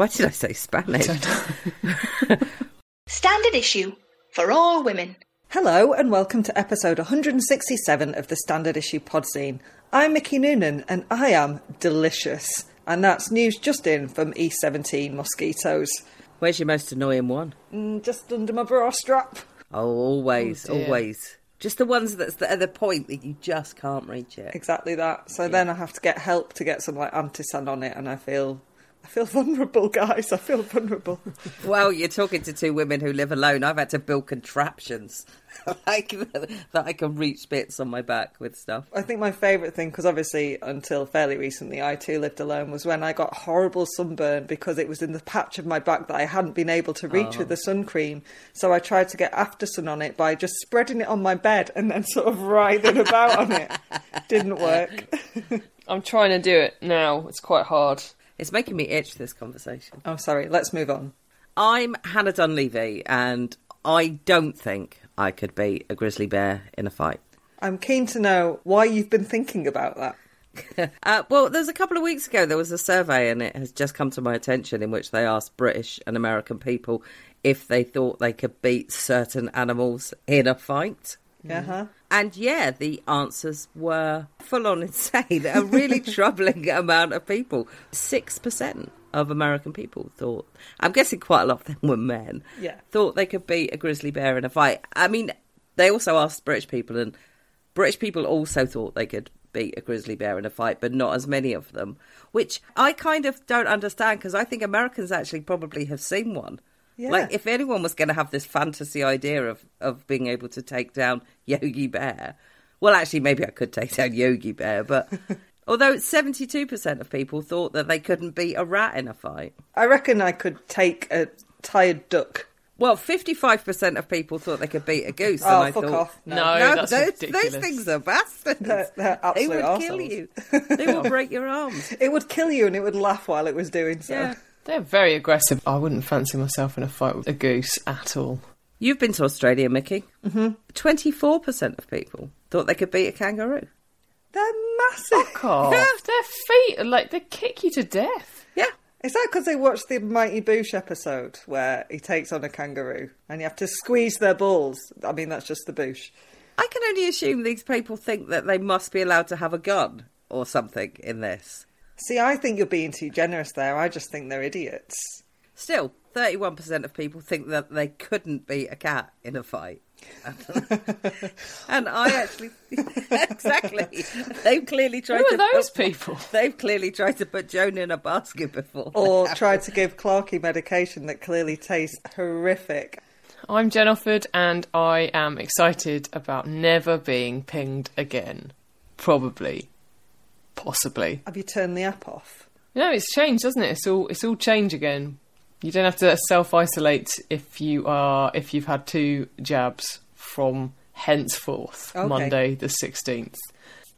Why did I say Spanish? Standard issue for all women. Hello and welcome to episode 167 of the Standard Issue Podzine. I'm Mickey Noonan and I am delicious. And that's news just in from E17 mosquitoes. Where's your most annoying one? Mm, just under my bra strap. Oh, always, Oh, always. Just the ones that's at the point that you just can't reach it. Exactly that. So then I have to get help to get some like anti-sun on it and I feel I feel vulnerable, guys. I feel vulnerable. Well, you're talking to two women who live alone. I've had to build contraptions like that I can reach bits on my back with stuff. I think my favourite thing, because obviously until fairly recently I too lived alone, was when I got horrible sunburn because it was in the patch of my back that I hadn't been able to reach with oh. the sun cream. So I tried to get after sun on it by just spreading it on my bed and then sort of writhing about on it. Didn't work. I'm trying to do it now. It's quite hard. It's making me itch, this conversation. I'm sorry, let's move on. I'm Hannah Dunleavy, and I don't think I could beat a grizzly bear in a fight. I'm keen to know why you've been thinking about that. Uh, well, there's a couple of weeks ago there was a survey, and it has just come to my attention in which they asked British and American people if they thought they could beat certain animals in a fight. Yeah, huh? And yeah, the answers were full on insane. A really troubling amount of people. 6% of American people thought, I'm guessing quite a lot of them were men, Yeah. thought they could beat a grizzly bear in a fight. I mean, they also asked British people, and British people also thought they could beat a grizzly bear in a fight, but not as many of them, which I kind of don't understand because I think Americans actually probably have seen one. Yeah. Like, if anyone was going to have this fantasy idea of, of being able to take down Yogi Bear, well, actually, maybe I could take down Yogi Bear, but although 72% of people thought that they couldn't beat a rat in a fight. I reckon I could take a tired duck. Well, 55% of people thought they could beat a goose. Oh, and I fuck thought, off. No. No, No, that's those, ridiculous. those things are bastards. They're- they're they absolute would kill you. They would break your arms. It would kill you and it would laugh while it was doing so. Yeah. They're very aggressive. I wouldn't fancy myself in a fight with a goose at all. You've been to Australia, Mickey. Mm-hmm. 24% of people thought they could beat a kangaroo. They're massive. God, their feet are like they kick you to death. Yeah. Is that because they watched the Mighty Boosh episode where he takes on a kangaroo and you have to squeeze their balls? I mean, that's just the Boosh. I can only assume these people think that they must be allowed to have a gun or something in this. See, I think you're being too generous there. I just think they're idiots. Still, 31% of people think that they couldn't beat a cat in a fight. and I actually, exactly. They've clearly tried Who to are those put, people? They've clearly tried to put Joan in a basket before. Or tried to give Clarky medication that clearly tastes horrific. I'm Jen Offord, and I am excited about never being pinged again. Probably, possibly. Have you turned the app off? No, it's changed, doesn't it? It's all it's all change again. You don't have to self isolate if you are if you've had two jabs from henceforth Okay. Monday the sixteenth.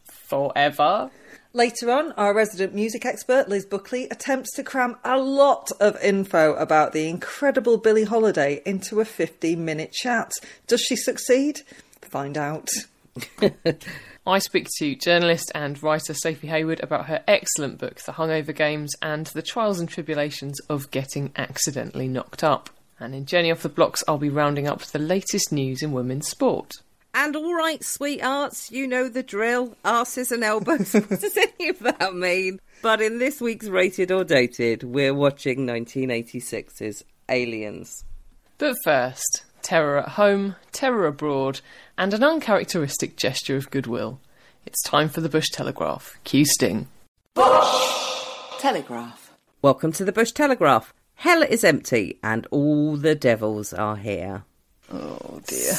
Forever. Later on, our resident music expert, Liz Buckley, attempts to cram a lot of info about the incredible Billie Holiday into a 15 minute chat. Does she succeed? Find out. I speak to journalist and writer Sophie Heawood about her excellent book, The Hungover Games, and the trials and tribulations of getting accidentally knocked up. And in Jenny Off the Blocks, I'll be rounding up the latest news in women's sport. And all right, sweethearts, you know the drill. Arses and elbows. what does any of that mean? But in this week's Rated or Dated, we're watching 1986's Aliens. But first, terror at home, terror abroad, and an uncharacteristic gesture of goodwill. It's time for the Bush Telegraph. Cue Sting. Bush Telegraph. Welcome to the Bush Telegraph. Hell is empty and all the devils are here. Oh dear.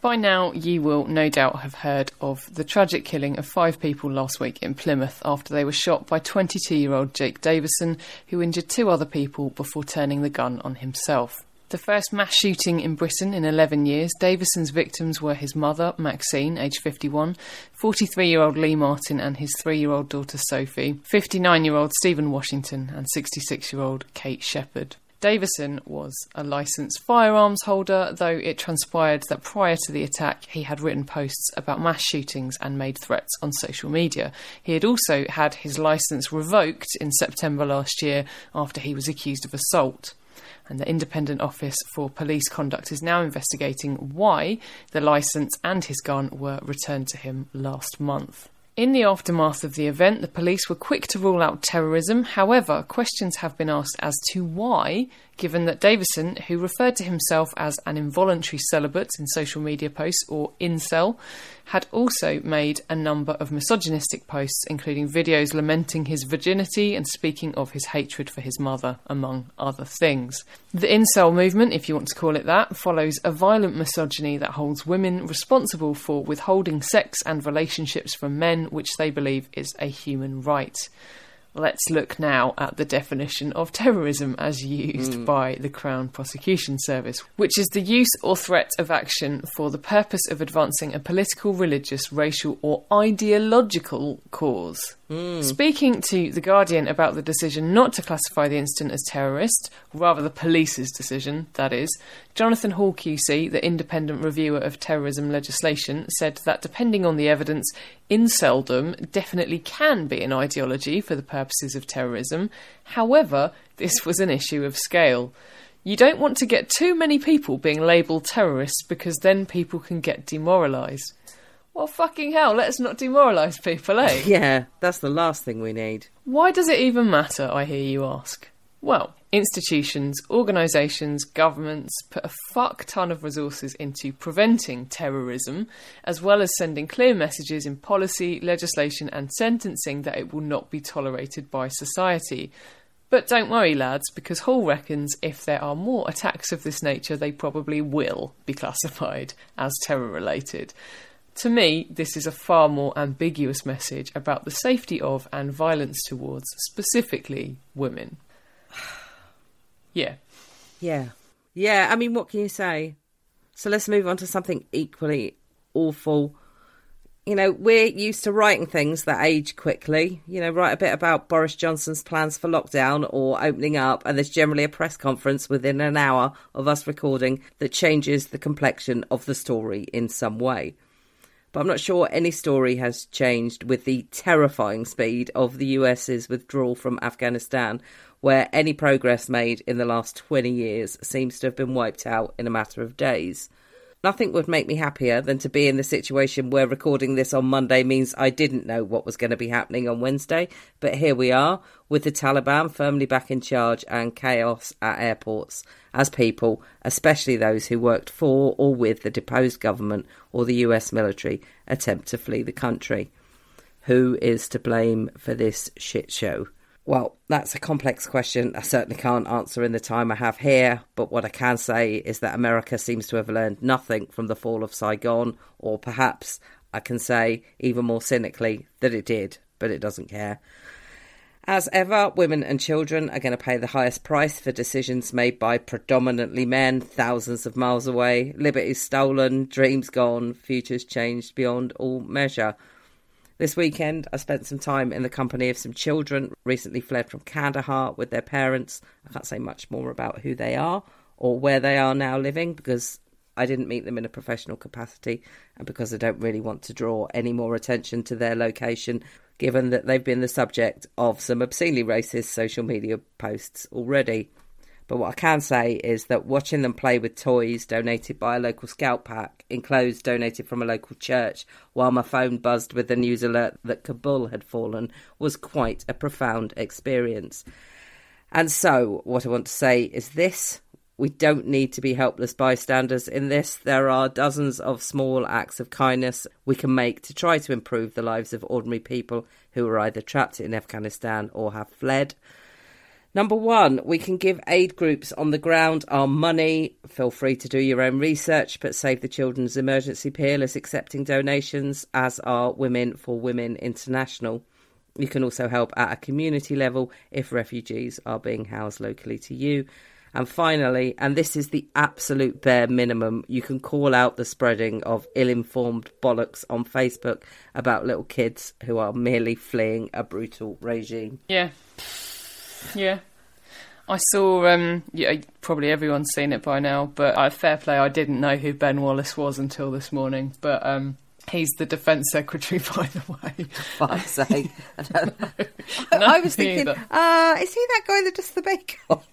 By now, you will no doubt have heard of the tragic killing of five people last week in Plymouth after they were shot by 22 year old Jake Davison, who injured two other people before turning the gun on himself. The first mass shooting in Britain in 11 years, Davison's victims were his mother, Maxine, aged 51, 43 year old Lee Martin and his three year old daughter Sophie, 59 year old Stephen Washington, and 66 year old Kate Shepherd. Davison was a licensed firearms holder, though it transpired that prior to the attack, he had written posts about mass shootings and made threats on social media. He had also had his license revoked in September last year after he was accused of assault. And the Independent Office for Police Conduct is now investigating why the licence and his gun were returned to him last month. In the aftermath of the event, the police were quick to rule out terrorism. However, questions have been asked as to why given that Davison, who referred to himself as an involuntary celibate in social media posts or incel, had also made a number of misogynistic posts, including videos lamenting his virginity and speaking of his hatred for his mother, among other things. The incel movement, if you want to call it that, follows a violent misogyny that holds women responsible for withholding sex and relationships from men, which they believe is a human right. Let's look now at the definition of terrorism as used mm. by the Crown Prosecution Service, which is the use or threat of action for the purpose of advancing a political, religious, racial, or ideological cause. Mm. Speaking to The Guardian about the decision not to classify the incident as terrorist, rather the police's decision, that is, Jonathan Hall QC, the independent reviewer of terrorism legislation, said that depending on the evidence, inceldom definitely can be an ideology for the purposes of terrorism. However, this was an issue of scale. You don't want to get too many people being labelled terrorists because then people can get demoralised. Well, fucking hell, let's not demoralise people, eh? Yeah, that's the last thing we need. Why does it even matter, I hear you ask? Well, institutions, organisations, governments put a fuck ton of resources into preventing terrorism, as well as sending clear messages in policy, legislation, and sentencing that it will not be tolerated by society. But don't worry, lads, because Hall reckons if there are more attacks of this nature, they probably will be classified as terror related. To me, this is a far more ambiguous message about the safety of and violence towards specifically women. yeah. Yeah. Yeah, I mean, what can you say? So let's move on to something equally awful. You know, we're used to writing things that age quickly. You know, write a bit about Boris Johnson's plans for lockdown or opening up, and there's generally a press conference within an hour of us recording that changes the complexion of the story in some way. But I'm not sure any story has changed with the terrifying speed of the US's withdrawal from Afghanistan, where any progress made in the last 20 years seems to have been wiped out in a matter of days. Nothing would make me happier than to be in the situation where recording this on Monday means I didn't know what was going to be happening on Wednesday. But here we are, with the Taliban firmly back in charge and chaos at airports, as people, especially those who worked for or with the deposed government or the US military, attempt to flee the country. Who is to blame for this shit show? Well, that's a complex question I certainly can't answer in the time I have here, but what I can say is that America seems to have learned nothing from the fall of Saigon, or perhaps I can say even more cynically that it did, but it doesn't care. As ever, women and children are going to pay the highest price for decisions made by predominantly men thousands of miles away. Liberties stolen, dreams gone, futures changed beyond all measure. This weekend, I spent some time in the company of some children recently fled from Kandahar with their parents. I can't say much more about who they are or where they are now living because I didn't meet them in a professional capacity and because I don't really want to draw any more attention to their location, given that they've been the subject of some obscenely racist social media posts already. But what I can say is that watching them play with toys donated by a local scout pack, enclosed donated from a local church, while my phone buzzed with the news alert that Kabul had fallen, was quite a profound experience. And so, what I want to say is this we don't need to be helpless bystanders in this. There are dozens of small acts of kindness we can make to try to improve the lives of ordinary people who are either trapped in Afghanistan or have fled. Number one, we can give aid groups on the ground our money. Feel free to do your own research, but Save the Children's Emergency Appeal is accepting donations, as are Women for Women International. You can also help at a community level if refugees are being housed locally to you. And finally, and this is the absolute bare minimum, you can call out the spreading of ill informed bollocks on Facebook about little kids who are merely fleeing a brutal regime. Yeah. Yeah. I saw, um, yeah, probably everyone's seen it by now, but uh, fair play, I didn't know who Ben Wallace was until this morning. But um, He's the defence secretary, by the way. Fuck's sake! I, I, was thinking, uh, is he that guy that does the bake off?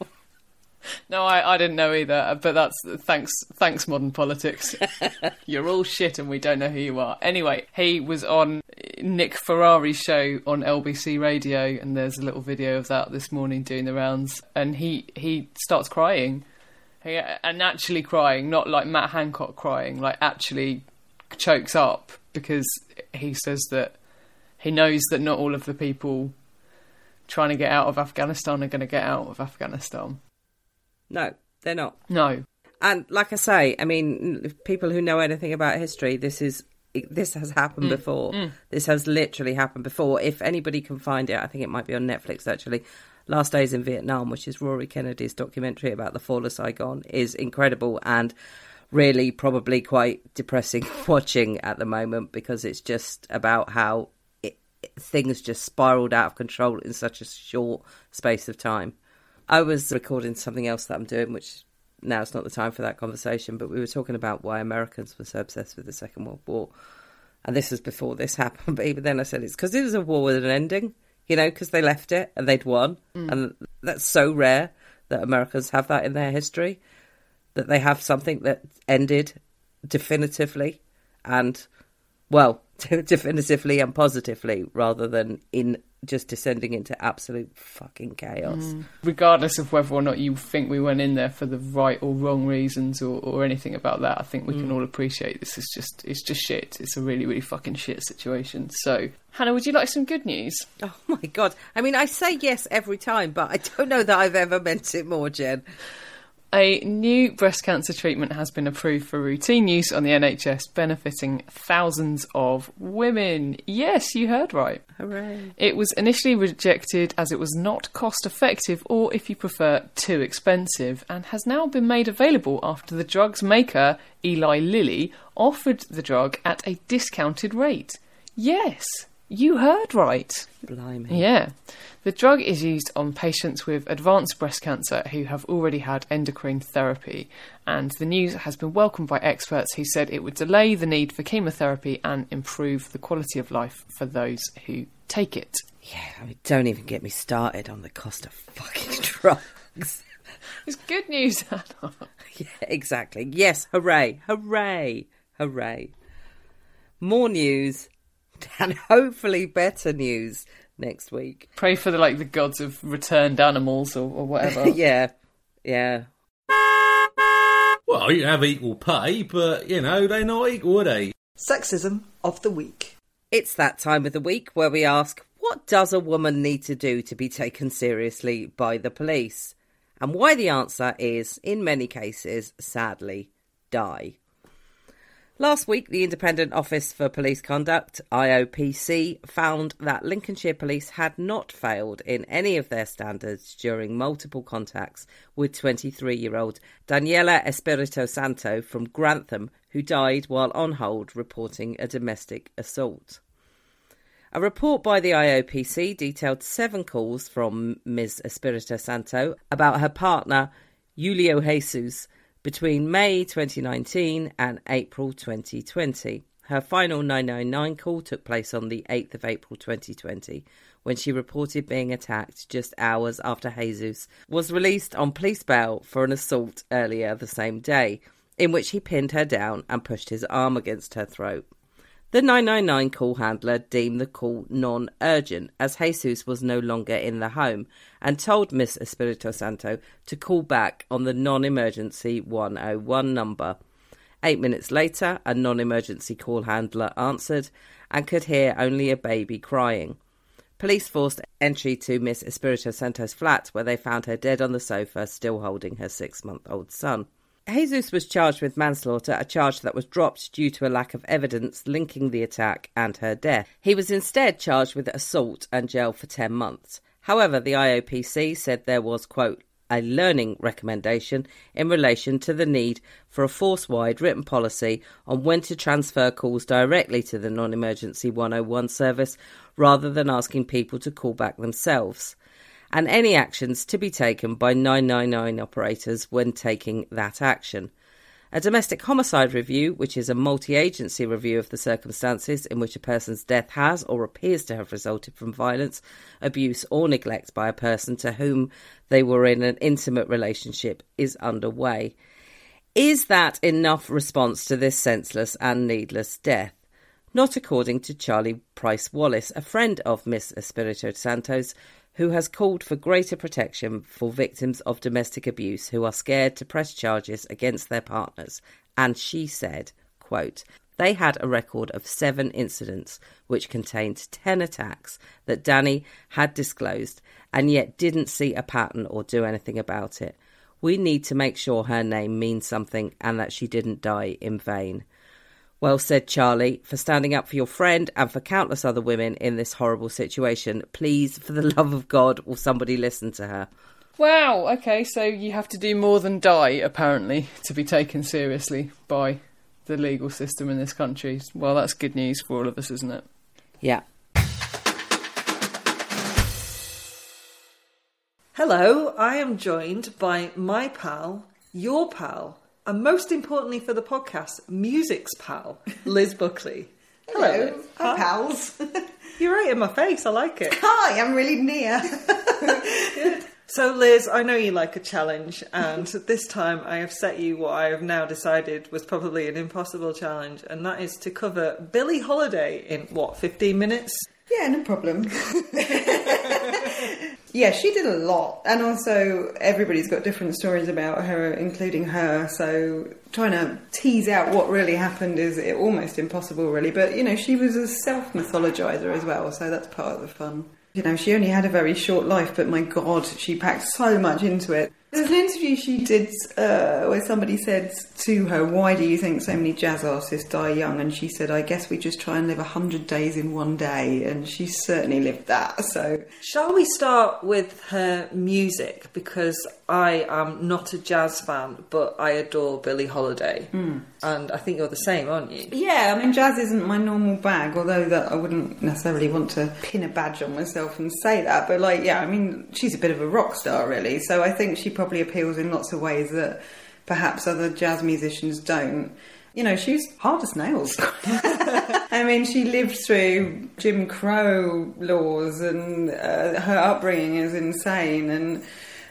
No, I, I didn't know either. But that's thanks, thanks, modern politics. You're all shit, and we don't know who you are. Anyway, he was on Nick Ferrari's show on LBC Radio, and there's a little video of that this morning doing the rounds. And he he starts crying, he, and actually crying, not like Matt Hancock crying, like actually chokes up because he says that he knows that not all of the people trying to get out of Afghanistan are going to get out of Afghanistan. No, they're not. No. And like I say, I mean, people who know anything about history, this is this has happened mm. before. Mm. This has literally happened before. If anybody can find it, I think it might be on Netflix actually. Last Days in Vietnam, which is Rory Kennedy's documentary about the fall of Saigon, is incredible and really probably quite depressing watching at the moment because it's just about how it, things just spiraled out of control in such a short space of time. I was recording something else that I'm doing, which now it's not the time for that conversation, but we were talking about why Americans were so obsessed with the Second World War. And this was before this happened, but even then I said it's because it was a war with an ending, you know, because they left it and they'd won. Mm. And that's so rare that Americans have that in their history that they have something that ended definitively and, well, definitively and positively rather than in just descending into absolute fucking chaos. Mm. Regardless of whether or not you think we went in there for the right or wrong reasons or, or anything about that, I think we mm. can all appreciate this is just it's just shit. It's a really, really fucking shit situation. So Hannah, would you like some good news? Oh my god. I mean I say yes every time, but I don't know that I've ever meant it more, Jen. A new breast cancer treatment has been approved for routine use on the NHS, benefiting thousands of women. Yes, you heard right. Hooray. It was initially rejected as it was not cost effective or, if you prefer, too expensive, and has now been made available after the drug's maker, Eli Lilly, offered the drug at a discounted rate. Yes, you heard right. Blimey. Yeah. The drug is used on patients with advanced breast cancer who have already had endocrine therapy, and the news has been welcomed by experts who said it would delay the need for chemotherapy and improve the quality of life for those who take it. Yeah, I mean, don't even get me started on the cost of fucking drugs. It's good news, Hannah. Yeah, exactly. Yes, hooray, hooray, hooray. More news and hopefully better news next week. Pray for the like the gods of returned animals or, or whatever. yeah, yeah. Well, you have equal pay, but you know they're not equal, are they? Sexism of the week. It's that time of the week where we ask, what does a woman need to do to be taken seriously by the police? And why the answer is, in many cases, sadly, die. Last week, the Independent Office for Police Conduct, IOPC, found that Lincolnshire Police had not failed in any of their standards during multiple contacts with 23 year old Daniela Espirito Santo from Grantham, who died while on hold reporting a domestic assault. A report by the IOPC detailed seven calls from Ms. Espirito Santo about her partner, Julio Jesus between May 2019 and April 2020. Her final 999 call took place on the 8th of April 2020 when she reported being attacked just hours after Jesus was released on police bail for an assault earlier the same day, in which he pinned her down and pushed his arm against her throat. The 999 call handler deemed the call non urgent as Jesus was no longer in the home and told Miss Espirito Santo to call back on the non emergency 101 number. Eight minutes later, a non emergency call handler answered and could hear only a baby crying. Police forced entry to Miss Espirito Santo's flat where they found her dead on the sofa, still holding her six month old son. Jesus was charged with manslaughter, a charge that was dropped due to a lack of evidence linking the attack and her death. He was instead charged with assault and jailed for 10 months. However, the IOPC said there was, quote, a learning recommendation in relation to the need for a force wide written policy on when to transfer calls directly to the non emergency 101 service rather than asking people to call back themselves. And any actions to be taken by 999 operators when taking that action. A domestic homicide review, which is a multi agency review of the circumstances in which a person's death has or appears to have resulted from violence, abuse, or neglect by a person to whom they were in an intimate relationship, is underway. Is that enough response to this senseless and needless death? Not according to Charlie Price Wallace, a friend of Miss Espirito Santos, who has called for greater protection for victims of domestic abuse who are scared to press charges against their partners. And she said, quote, they had a record of seven incidents which contained 10 attacks that Danny had disclosed and yet didn't see a pattern or do anything about it. We need to make sure her name means something and that she didn't die in vain. Well said, Charlie, for standing up for your friend and for countless other women in this horrible situation. Please, for the love of God, will somebody listen to her? Wow, okay, so you have to do more than die, apparently, to be taken seriously by the legal system in this country. Well, that's good news for all of us, isn't it? Yeah. Hello, I am joined by my pal, your pal, and most importantly for the podcast, music's pal, Liz Buckley. Hello, Liz. Hi, pals. You're right in my face. I like it. Hi, I'm really near. So, Liz, I know you like a challenge, and this time I have set you what I have now decided was probably an impossible challenge, and that is to cover Billie Holiday in what, 15 minutes? Yeah, no problem. yeah, she did a lot, and also everybody's got different stories about her, including her. So trying to tease out what really happened is almost impossible, really. But you know, she was a self mythologizer as well, so that's part of the fun. You know, she only had a very short life, but my God, she packed so much into it. There's an interview she did uh, where somebody said to her, Why do you think so many jazz artists die young? And she said, I guess we just try and live 100 days in one day. And she certainly lived that. So, shall we start with her music? Because I am not a jazz fan, but I adore Billie Holiday. Mm. And I think you're the same, aren't you? Yeah, I mean, jazz isn't my normal bag, although that I wouldn't necessarily want to pin a badge on myself and say that. But, like, yeah, I mean, she's a bit of a rock star, really. So I think she probably appeals in lots of ways that perhaps other jazz musicians don't. You know, she's hard as nails. I mean, she lived through Jim Crow laws, and uh, her upbringing is insane. And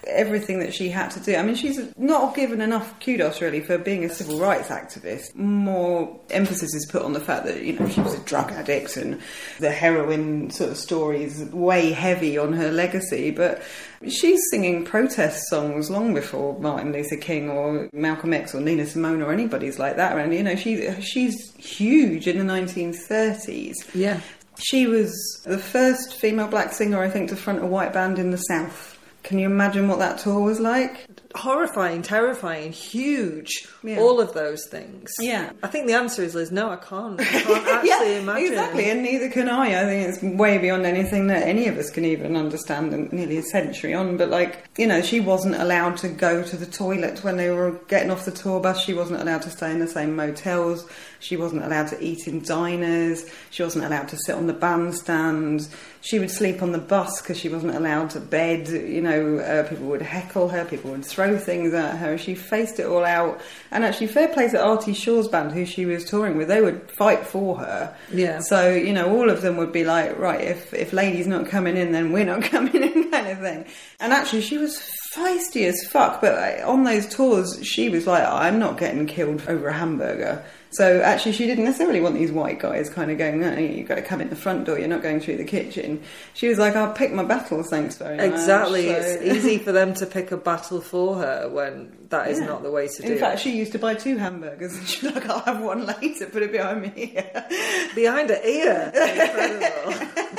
everything that she had to do. I mean, she's not given enough kudos really for being a civil rights activist. More emphasis is put on the fact that you know she was a drug addict and the heroin sort of story is way heavy on her legacy, but. She's singing protest songs long before Martin Luther King or Malcolm X or Nina Simone or anybody's like that. And you know, she she's huge in the 1930s. Yeah, she was the first female black singer, I think, to front a white band in the South. Can you imagine what that tour was like? Horrifying, terrifying, huge, yeah. all of those things. Yeah. I think the answer is, Liz, no, I can't. I can't actually yeah, imagine. Exactly, and neither can I. I think it's way beyond anything that any of us can even understand, and nearly a century on. But, like, you know, she wasn't allowed to go to the toilet when they were getting off the tour bus. She wasn't allowed to stay in the same motels. She wasn't allowed to eat in diners. She wasn't allowed to sit on the bandstand. She would sleep on the bus because she wasn't allowed to bed. You know, uh, people would heckle her, people would throw things at her. She faced it all out. And actually, fair play to Artie Shaw's band, who she was touring with, they would fight for her. Yeah. So, you know, all of them would be like, right, if, if Lady's not coming in, then we're not coming in, kind of thing. And actually, she was feisty as fuck, but on those tours, she was like, I'm not getting killed over a hamburger. So actually, she didn't necessarily want these white guys kind of going, oh, you've got to come in the front door, you're not going through the kitchen. She was like, I'll pick my battles, thanks very much. Exactly. So... It's easy for them to pick a battle for her when that is yeah. not the way to do it. In fact, she used to buy two hamburgers and she's like, I'll have one later, put it behind me here. Behind her ear?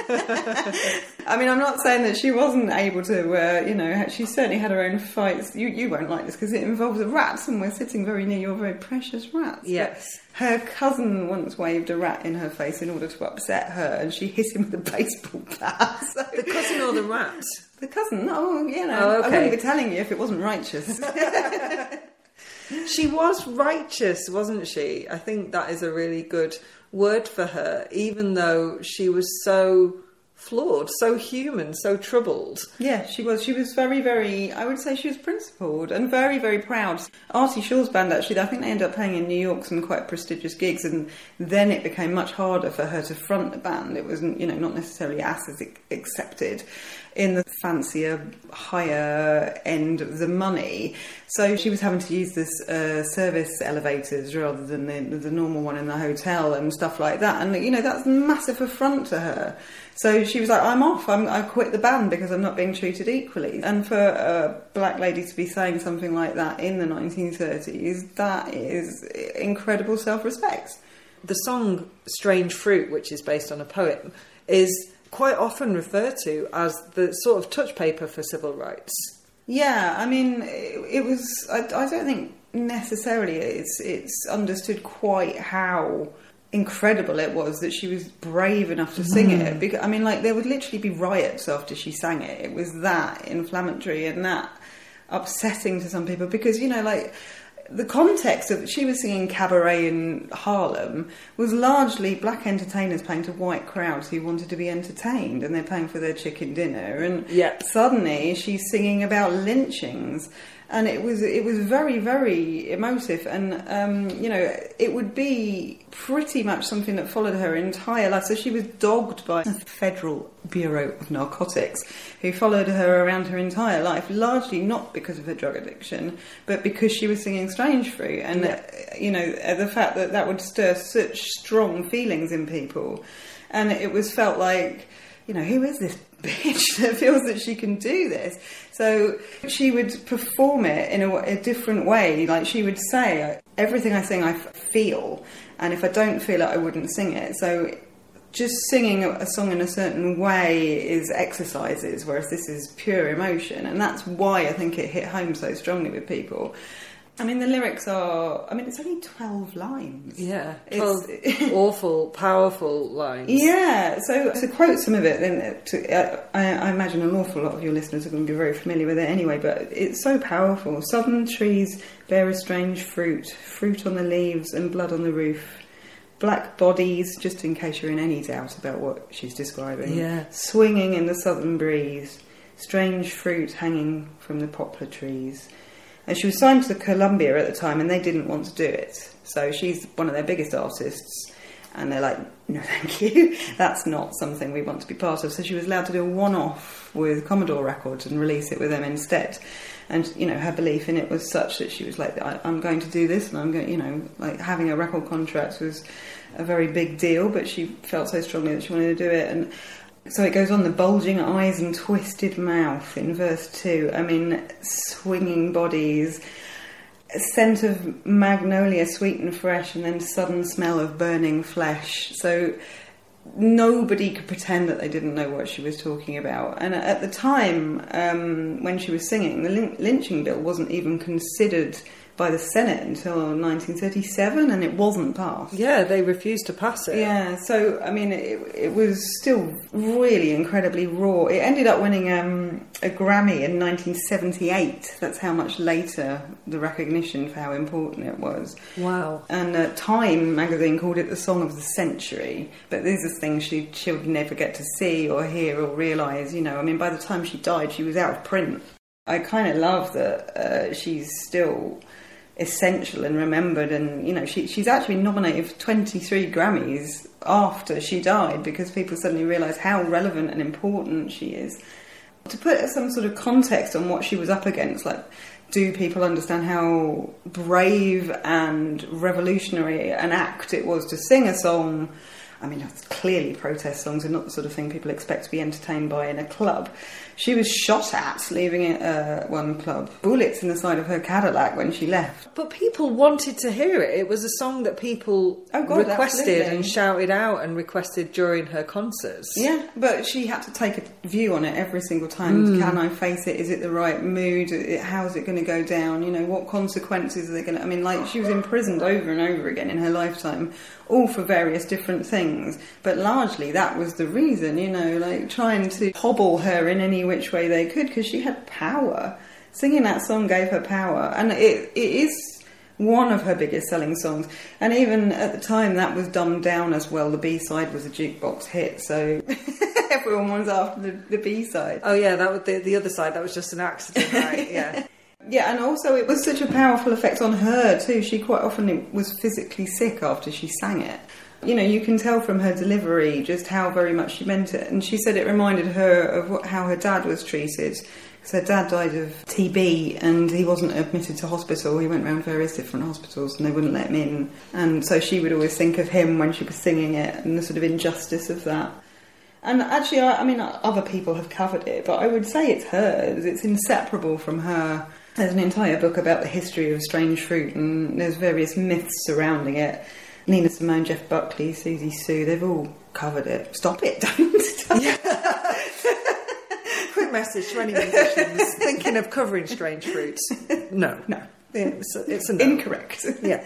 Incredible. I mean, I'm not saying that she wasn't able to, uh, you know, she certainly had her own fights. You, you won't like this because it involves a rat and we're sitting very near your very precious rats. Yes. But her cousin once waved a rat in her face in order to upset her, and she hit him with a baseball bat. So the cousin or the rat? The cousin. Oh, you know, oh, okay. I wouldn't be telling you if it wasn't righteous. she was righteous, wasn't she? I think that is a really good word for her, even though she was so flawed, so human, so troubled. Yeah, she was. She was very, very. I would say she was principled and very, very proud. Artie Shaw's band actually. I think they ended up playing in New York some quite prestigious gigs, and then it became much harder for her to front the band. It wasn't, you know, not necessarily as accepted in the fancier, higher end of the money. So she was having to use this uh, service elevators rather than the, the normal one in the hotel and stuff like that. And you know that's a massive affront to her. So she was like, "I'm off. I'm, I quit the band because I'm not being treated equally." And for a black lady to be saying something like that in the 1930s, that is incredible self-respect. The song "Strange Fruit," which is based on a poem, is quite often referred to as the sort of touch paper for civil rights. Yeah, I mean, it, it was. I, I, don't think necessarily it's it's understood quite how incredible it was that she was brave enough to sing mm. it. Because I mean, like there would literally be riots after she sang it. It was that inflammatory and that upsetting to some people because you know, like the context of she was singing cabaret in Harlem was largely black entertainers playing to white crowds who wanted to be entertained and they're paying for their chicken dinner and suddenly she's singing about lynchings and it was it was very very emotive and um, you know it would be pretty much something that followed her entire life so she was dogged by the federal bureau of narcotics who followed her around her entire life largely not because of her drug addiction but because she was singing strange fruit and yeah. uh, you know the fact that that would stir such strong feelings in people and it was felt like you know who is this bitch that feels that she can do this. So she would perform it in a, a, different way. Like she would say, uh, everything I sing, I feel, and if I don't feel it, I wouldn't sing it. So just singing a song in a certain way is exercises, whereas this is pure emotion, and that's why I think it hit home so strongly with people. I mean, the lyrics are. I mean, it's only twelve lines. Yeah, twelve awful, powerful lines. Yeah. So to quote some of it, then to, uh, I, I, imagine an awful lot of your listeners are going to be very familiar with it anyway. But it's so powerful. Southern trees bear a strange fruit, fruit on the leaves and blood on the roof. Black bodies, just in case you're in any doubt about what she's describing. Yeah. Swinging in the southern breeze, strange fruit hanging from the poplar trees and she was signed to Columbia at the time, and they didn't want to do it. So she's one of their biggest artists, and they're like, no, thank you. That's not something we want to be part of. So she was allowed to do a one off with Commodore Records and release it with them instead. And, you know, her belief in it was such that she was like, I'm going to do this, and I'm going, you know, like having a record contract was a very big deal, but she felt so strongly that she wanted to do it. And so it goes on the bulging eyes and twisted mouth in verse 2. I mean, swinging bodies, scent of magnolia sweet and fresh, and then sudden smell of burning flesh. So nobody could pretend that they didn't know what she was talking about. And at the time um, when she was singing, the lynching bill wasn't even considered by the Senate until 1937, and it wasn't passed. Yeah, they refused to pass it. Yeah, so I mean, it, it was still really incredibly raw. It ended up winning um, a Grammy in 1978. That's how much later the recognition for how important it was. Wow. And uh, Time magazine called it the song of the century. But these are things she she would never get to see or hear or realise. You know, I mean, by the time she died, she was out of print. I kind of love that uh, she's still essential and remembered. And you know, she, she's actually nominated for 23 Grammys after she died because people suddenly realise how relevant and important she is. To put some sort of context on what she was up against, like, do people understand how brave and revolutionary an act it was to sing a song? I mean, clearly protest songs are not the sort of thing people expect to be entertained by in a club. She was shot at leaving uh, one club. Bullets in the side of her Cadillac when she left. But people wanted to hear it. It was a song that people oh God, requested absolutely. and shouted out and requested during her concerts. Yeah, but she had to take a view on it every single time. Mm. Can I face it? Is it the right mood? How's it going to go down? You know, what consequences are they going to... I mean, like, she was imprisoned over and over again in her lifetime, all for various different things. But largely that was the reason, you know, like trying to hobble her in any which way they could because she had power. Singing that song gave her power, and it, it is one of her biggest selling songs. And even at the time, that was dumbed down as well. The B side was a jukebox hit, so Everyone was after the, the B side. Oh yeah, that was the, the other side. That was just an accident, right? Yeah. Yeah, and also it was such a powerful effect on her too. She quite often was physically sick after she sang it. You know, you can tell from her delivery just how very much she meant it. And she said it reminded her of what, how her dad was treated. Because her dad died of TB and he wasn't admitted to hospital. He went around various different hospitals and they wouldn't let him in. And so she would always think of him when she was singing it and the sort of injustice of that. And actually, I, I mean, other people have covered it, but I would say it's hers. It's inseparable from her. There's an entire book about the history of strange fruit, and there's various myths surrounding it. Nina Simone, Jeff Buckley, Siouxsie Sioux, they've all covered it. Stop it, don't. Quick message to any musicians thinking of covering strange fruits. No, No. it's a, it's a no. Incorrect. yeah.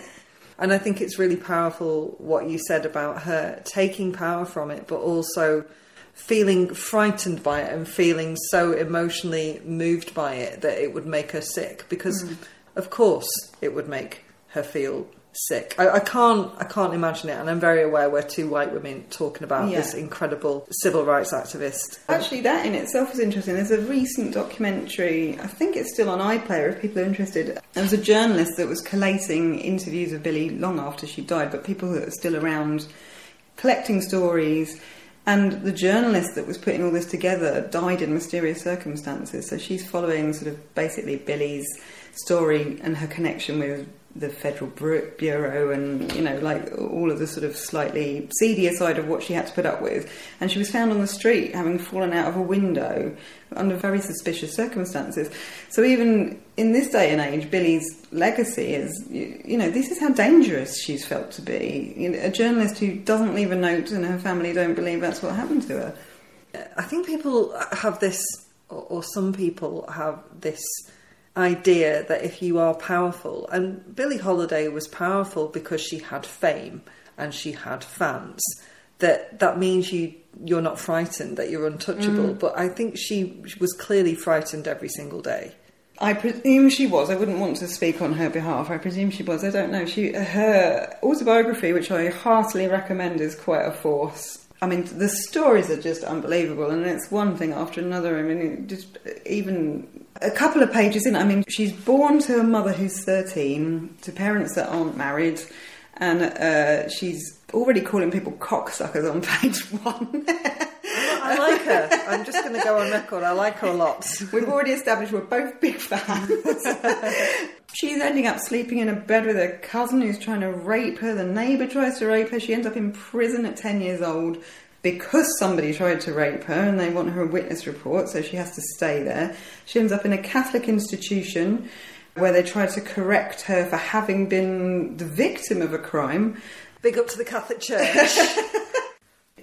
And I think it's really powerful what you said about her taking power from it, but also feeling frightened by it and feeling so emotionally moved by it that it would make her sick. Because, mm. of course, it would make her feel sick. I, I can't, I can't imagine it, and I'm very aware we're two white women talking about Yeah. this incredible civil rights activist. Actually, that in itself is interesting. There's a recent documentary, I think it's still on iPlayer if people are interested. There was a journalist that was collating interviews of Billie long after she died, but people that are still around collecting stories. And the journalist that was putting all this together died in mysterious circumstances. So she's following sort of basically Billie's story and her connection with the Federal Bureau and, you know, like all of the sort of slightly seedier side of what she had to put up with. And she was found on the street having fallen out of a window under very suspicious circumstances. So even in this day and age, Billie's legacy is, you, know, this is how dangerous she's felt to be. A journalist who doesn't leave a note and her family don't believe that's what happened to her. I think people have this, or some people have this idea that if you are powerful, and Billie Holiday was powerful because she had fame and she had fans, that that means you you're not frightened, that you're untouchable. Mm. But I think she was clearly frightened every single day. I presume she was. I wouldn't want to speak on her behalf. I presume she was. I don't know. She her autobiography, which I heartily recommend, is quite a force. I mean, the stories are just unbelievable, and it's one thing after another. I mean, just even a couple of pages in. I mean, she's born to a mother who's thirteen, to parents that aren't married, and uh, she's already calling people cocksuckers on page one. I like her. I'm just going to go on record. I like her a lot. We've already established we're both big fans. She's ending up sleeping in a bed with her cousin who's trying to rape her. The neighbour tries to rape her. She ends up in prison at 10 years old because somebody tried to rape her and they want her a witness report, so she has to stay there. She ends up in a Catholic institution where they try to correct her for having been the victim of a crime. Big up to the Catholic Church.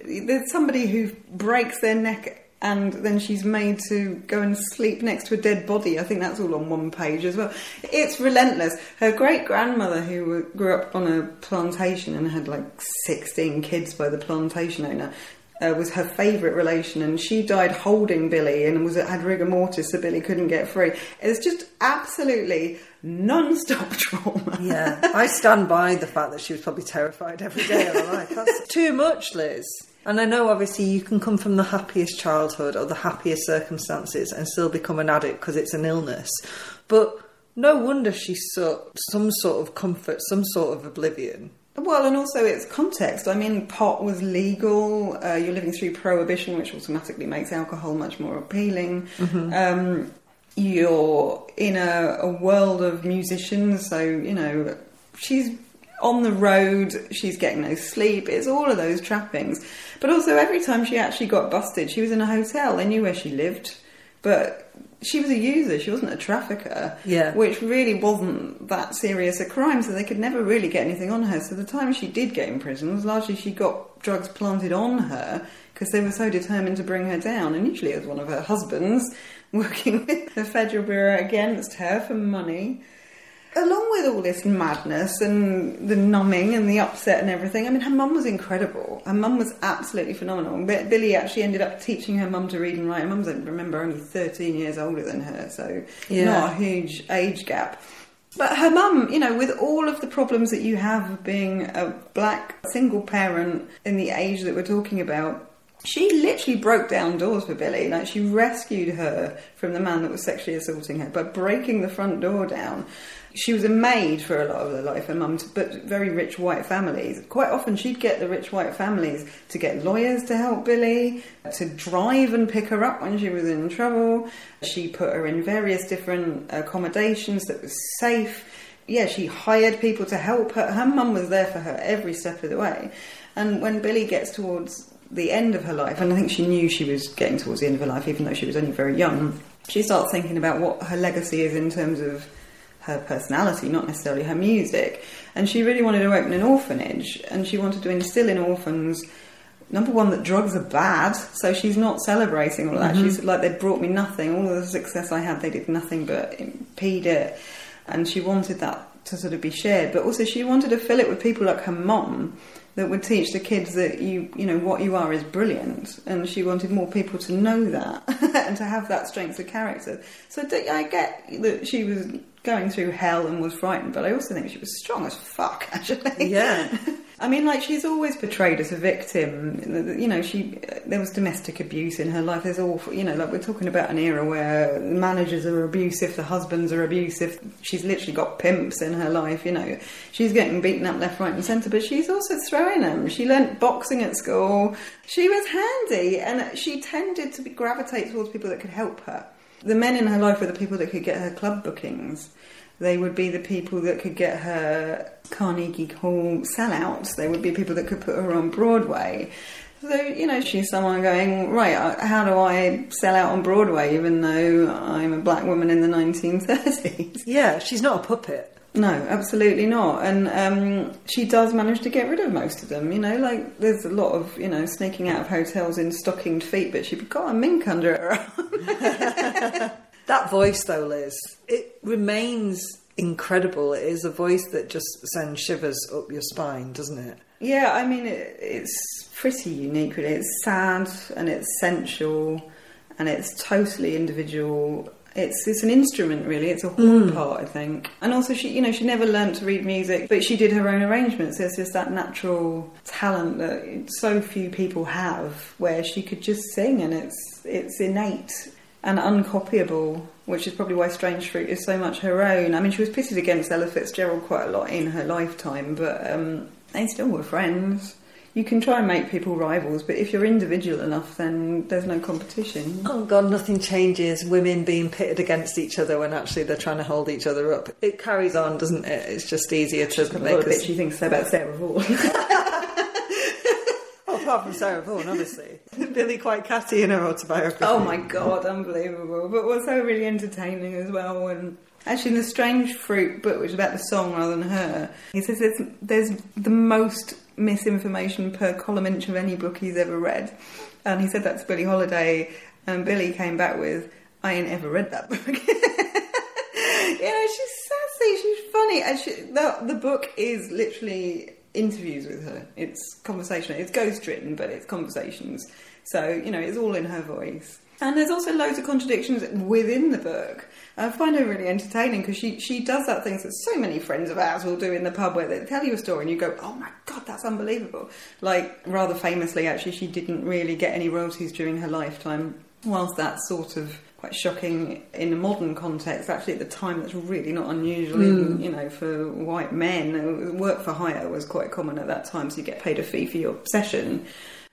There's somebody who breaks their neck and then she's made to go and sleep next to a dead body. I think that's all on one page as well. It's relentless. Her great grandmother, who grew up on a plantation and had like 16 kids by the plantation owner, uh, was her favourite relation, and she died holding Billie and was had rigor mortis, so Billie couldn't get free. It's just absolutely non-stop trauma. Yeah, I stand by the fact that she was probably terrified every day of her life. That's too much, Liz. And I know obviously you can come from the happiest childhood or the happiest circumstances and still become an addict because it's an illness. But no wonder she sought some sort of comfort, some sort of oblivion. Well, and also it's context. I mean, pot was legal. Uh, you're living through prohibition, which automatically makes alcohol much more appealing. Um, you're in a, a world of musicians, so you know she's on the road. She's getting no sleep. It's all of those trappings. But also, every time she actually got busted, she was in a hotel. They knew where she lived, but she was a user. She wasn't a trafficker. Yeah. Which really wasn't that serious a crime, so they could never really get anything on her. So the time she did get in prison was largely she got drugs planted on her because they were so determined to bring her down. And usually it was one of her husbands working with the Federal Bureau against her for money. Along with all this madness and the numbing and the upset and everything, I mean, her mum was incredible. Her mum was absolutely phenomenal. Bi- Billie actually ended up teaching her mum to read and write. Her mum's, I remember, only 13 years older than her, so Yeah. not a huge age gap. But her mum, you know, with all of the problems that you have of being a black single parent in the age that we're talking about, she literally broke down doors for Billie. Like she rescued her from the man that was sexually assaulting her by breaking the front door down. She was a maid for a lot of her life, her mum, but very rich white families. Quite often, she'd get the rich white families to get lawyers to help Billie, to drive and pick her up when she was in trouble. She put her in various different accommodations that was safe. Yeah, she hired people to help her. Her mum was there for her every step of the way. And when Billie gets towards the end of her life, and I think she knew she was getting towards the end of her life, even though she was only very young, she starts thinking about what her legacy is in terms of her personality, not necessarily her music. And she really wanted to open an orphanage, and she wanted to instill in orphans. Number one, that drugs are bad, so she's not celebrating all that. Mm-hmm. She's like, they brought me nothing. All of the success I had, they did nothing but impede it. And she wanted that to sort of be shared. But also, she wanted to fill it with people like her mom, that would teach the kids that you you know what you are is brilliant and she wanted more people to know that and to have that strength of character so I get that she was going through hell and was frightened but I also think she was strong as fuck actually yeah I mean, like she's always portrayed as a victim. You know, she there was domestic abuse in her life. There's awful. You know, like we're talking about an era where the managers are abusive, the husbands are abusive. She's literally got pimps in her life. You know, she's getting beaten up left, right, and centre. But she's also throwing them. She learnt boxing at school. She was handy, and she tended to gravitate towards people that could help her. The men in her life were the people that could get her club bookings. They would be the people that could get her Carnegie Hall sellouts. They would be people that could put her on Broadway. So, you know, she's someone going, right, uh, how do I sell out on Broadway even though I'm a black woman in the 1930s? Yeah, she's not a puppet. No, absolutely not. And um, she does manage to get rid of most of them. You know, like there's a lot of you know sneaking out of hotels in stockinged feet, but she's got a mink under her arm. That voice, though, Liz, it remains incredible. It is a voice that just sends shivers up your spine, doesn't it? Yeah, I mean, it, it's pretty unique, really. It's sad and it's sensual and it's totally individual. It's it's an instrument, really. It's a horn mm. part, I think. And also, she you know she never learned to read music, but she did her own arrangements. There's just that natural talent that so few people have, where she could just sing, and it's it's innate and uncopyable, which is probably why Strange Fruit is so much her own. I mean, she was pitted against Ella Fitzgerald quite a lot in her lifetime, but um, they still were friends. You can try and make people rivals, but if you're individual enough, then there's no competition. Oh God, nothing changes. Women being pitted against each other when actually they're trying to hold each other up. It carries on, doesn't it? It's just easier to make. A she thinks about Sarah Vaughan. apart from Sarah Vaughan, obviously. Billie quite catty in her autobiography. Oh my god, unbelievable. But also really entertaining as well. And actually, in the Strange Fruit book, which is about the song rather than her, he says there's, there's the most misinformation per column inch of any book he's ever read. And he said that to Holiday, and Billie came back with, I ain't ever read that book. you know, she's sassy, she's funny. And she, the, the book is literally interviews with her. It's conversational. It's ghost written, but it's conversations. So, you know, it's all in her voice. And there's also loads of contradictions within the book. I find her really entertaining because she, she does that thing that so many friends of ours will do in the pub where they tell you a story and you go, oh my god, that's unbelievable. Like, rather famously, actually, she didn't really get any royalties during her lifetime, whilst that sort of quite shocking in a modern context. Actually, at the time, that's really not unusual. Mm. you know, for white men, work for hire was quite common at that time. So you get paid a fee for your session.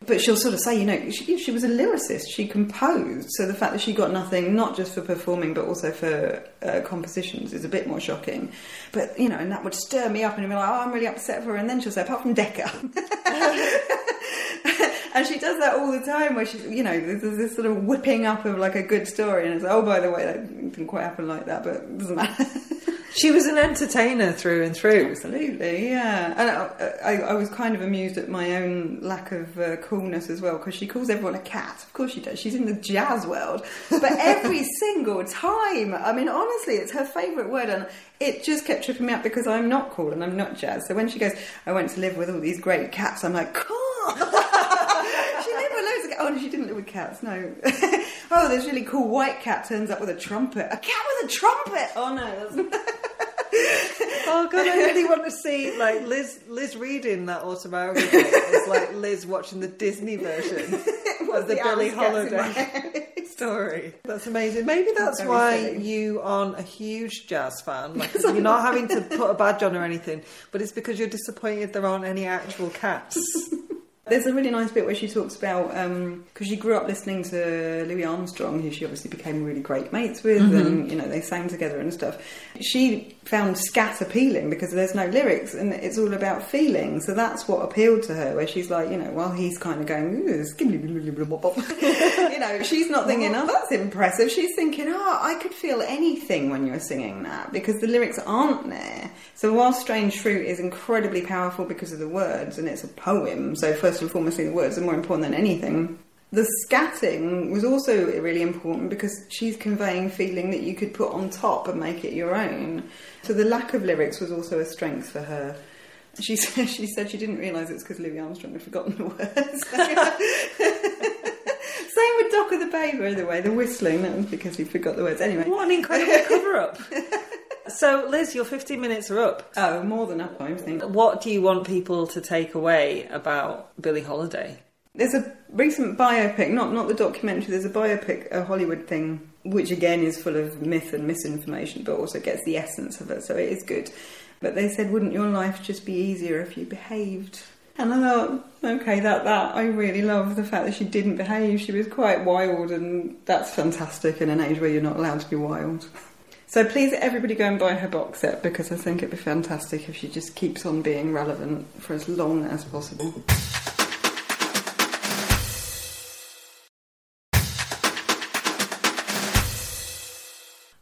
But she'll sort of say, you know, she, she, was a lyricist. She composed. So the fact that she got nothing, not just for performing, but also for uh, compositions, is a bit more shocking. But you know, and that would stir me up, and I'd be like, oh, I'm really upset for her. And then she'll say, apart from Decca. and she does that all the time where she you know there's this sort of whipping up of like a good story and it's like, oh by the way that didn't quite happen like that but it doesn't matter she was an entertainer through and through. Absolutely yeah. And I, I, I was kind of amused at my own lack of uh, coolness as well because she calls everyone a cat. Of course she does. She's in the jazz world. But every single time I mean honestly it's her favourite word and it just kept tripping me up because I'm not cool and I'm not jazz. So when she goes I went to live with all these great cats I'm like cool Oh, no, she didn't live with cats. No. oh, this really cool white cat turns up with a trumpet. A cat with a trumpet. Oh no. oh god, I really want to see like Liz Liz reading that autobiography. It's like Liz watching the Disney version. of the, the Billie Alice gets in my Holiday story. That's amazing. Maybe that's why silly. you aren't a huge jazz fan. Like, you're not having to put a badge on or anything, but it's because you're disappointed there aren't any actual cats. There's a really nice bit where she talks about um, because she grew up listening to Louis Armstrong, who she obviously became really great mates with, and mm-hmm. you know they sang together and stuff. She found scat appealing because there's no lyrics and it's all about feeling. So that's what appealed to her. Where she's like, you know, while he's kind of going, you know, she's not thinking, oh, that's impressive. She's thinking, oh, I could feel anything when you're singing that because the lyrics aren't there. So while Strange Fruit is incredibly powerful because of the words and it's a poem, so first and foremost the words are more important than anything. The scatting was also really important because she's conveying feeling that you could put on top and make it your own. So the lack of lyrics was also a strength for her. She said she said she didn't realise it's because Louis Armstrong had forgotten the words. Same with Dock of the Bay, by the way, the whistling, that was because he forgot the words. Anyway. what an incredible cover up. So, Liz, your 15 minutes are up. Oh, more than up, I think. What do you want people to take away about Billie Holiday? There's a recent biopic, not not the documentary. There's a biopic, a Hollywood thing, which again is full of myth and misinformation, but also gets the essence of it. So it is good. But they said, wouldn't your life just be easier if you behaved? And I thought, okay, that that I really love the fact that she didn't behave. She was quite wild, and that's fantastic in an age where you're not allowed to be wild. So please, everybody, go and buy her box set because I think it'd be fantastic if she just keeps on being relevant for as long as possible.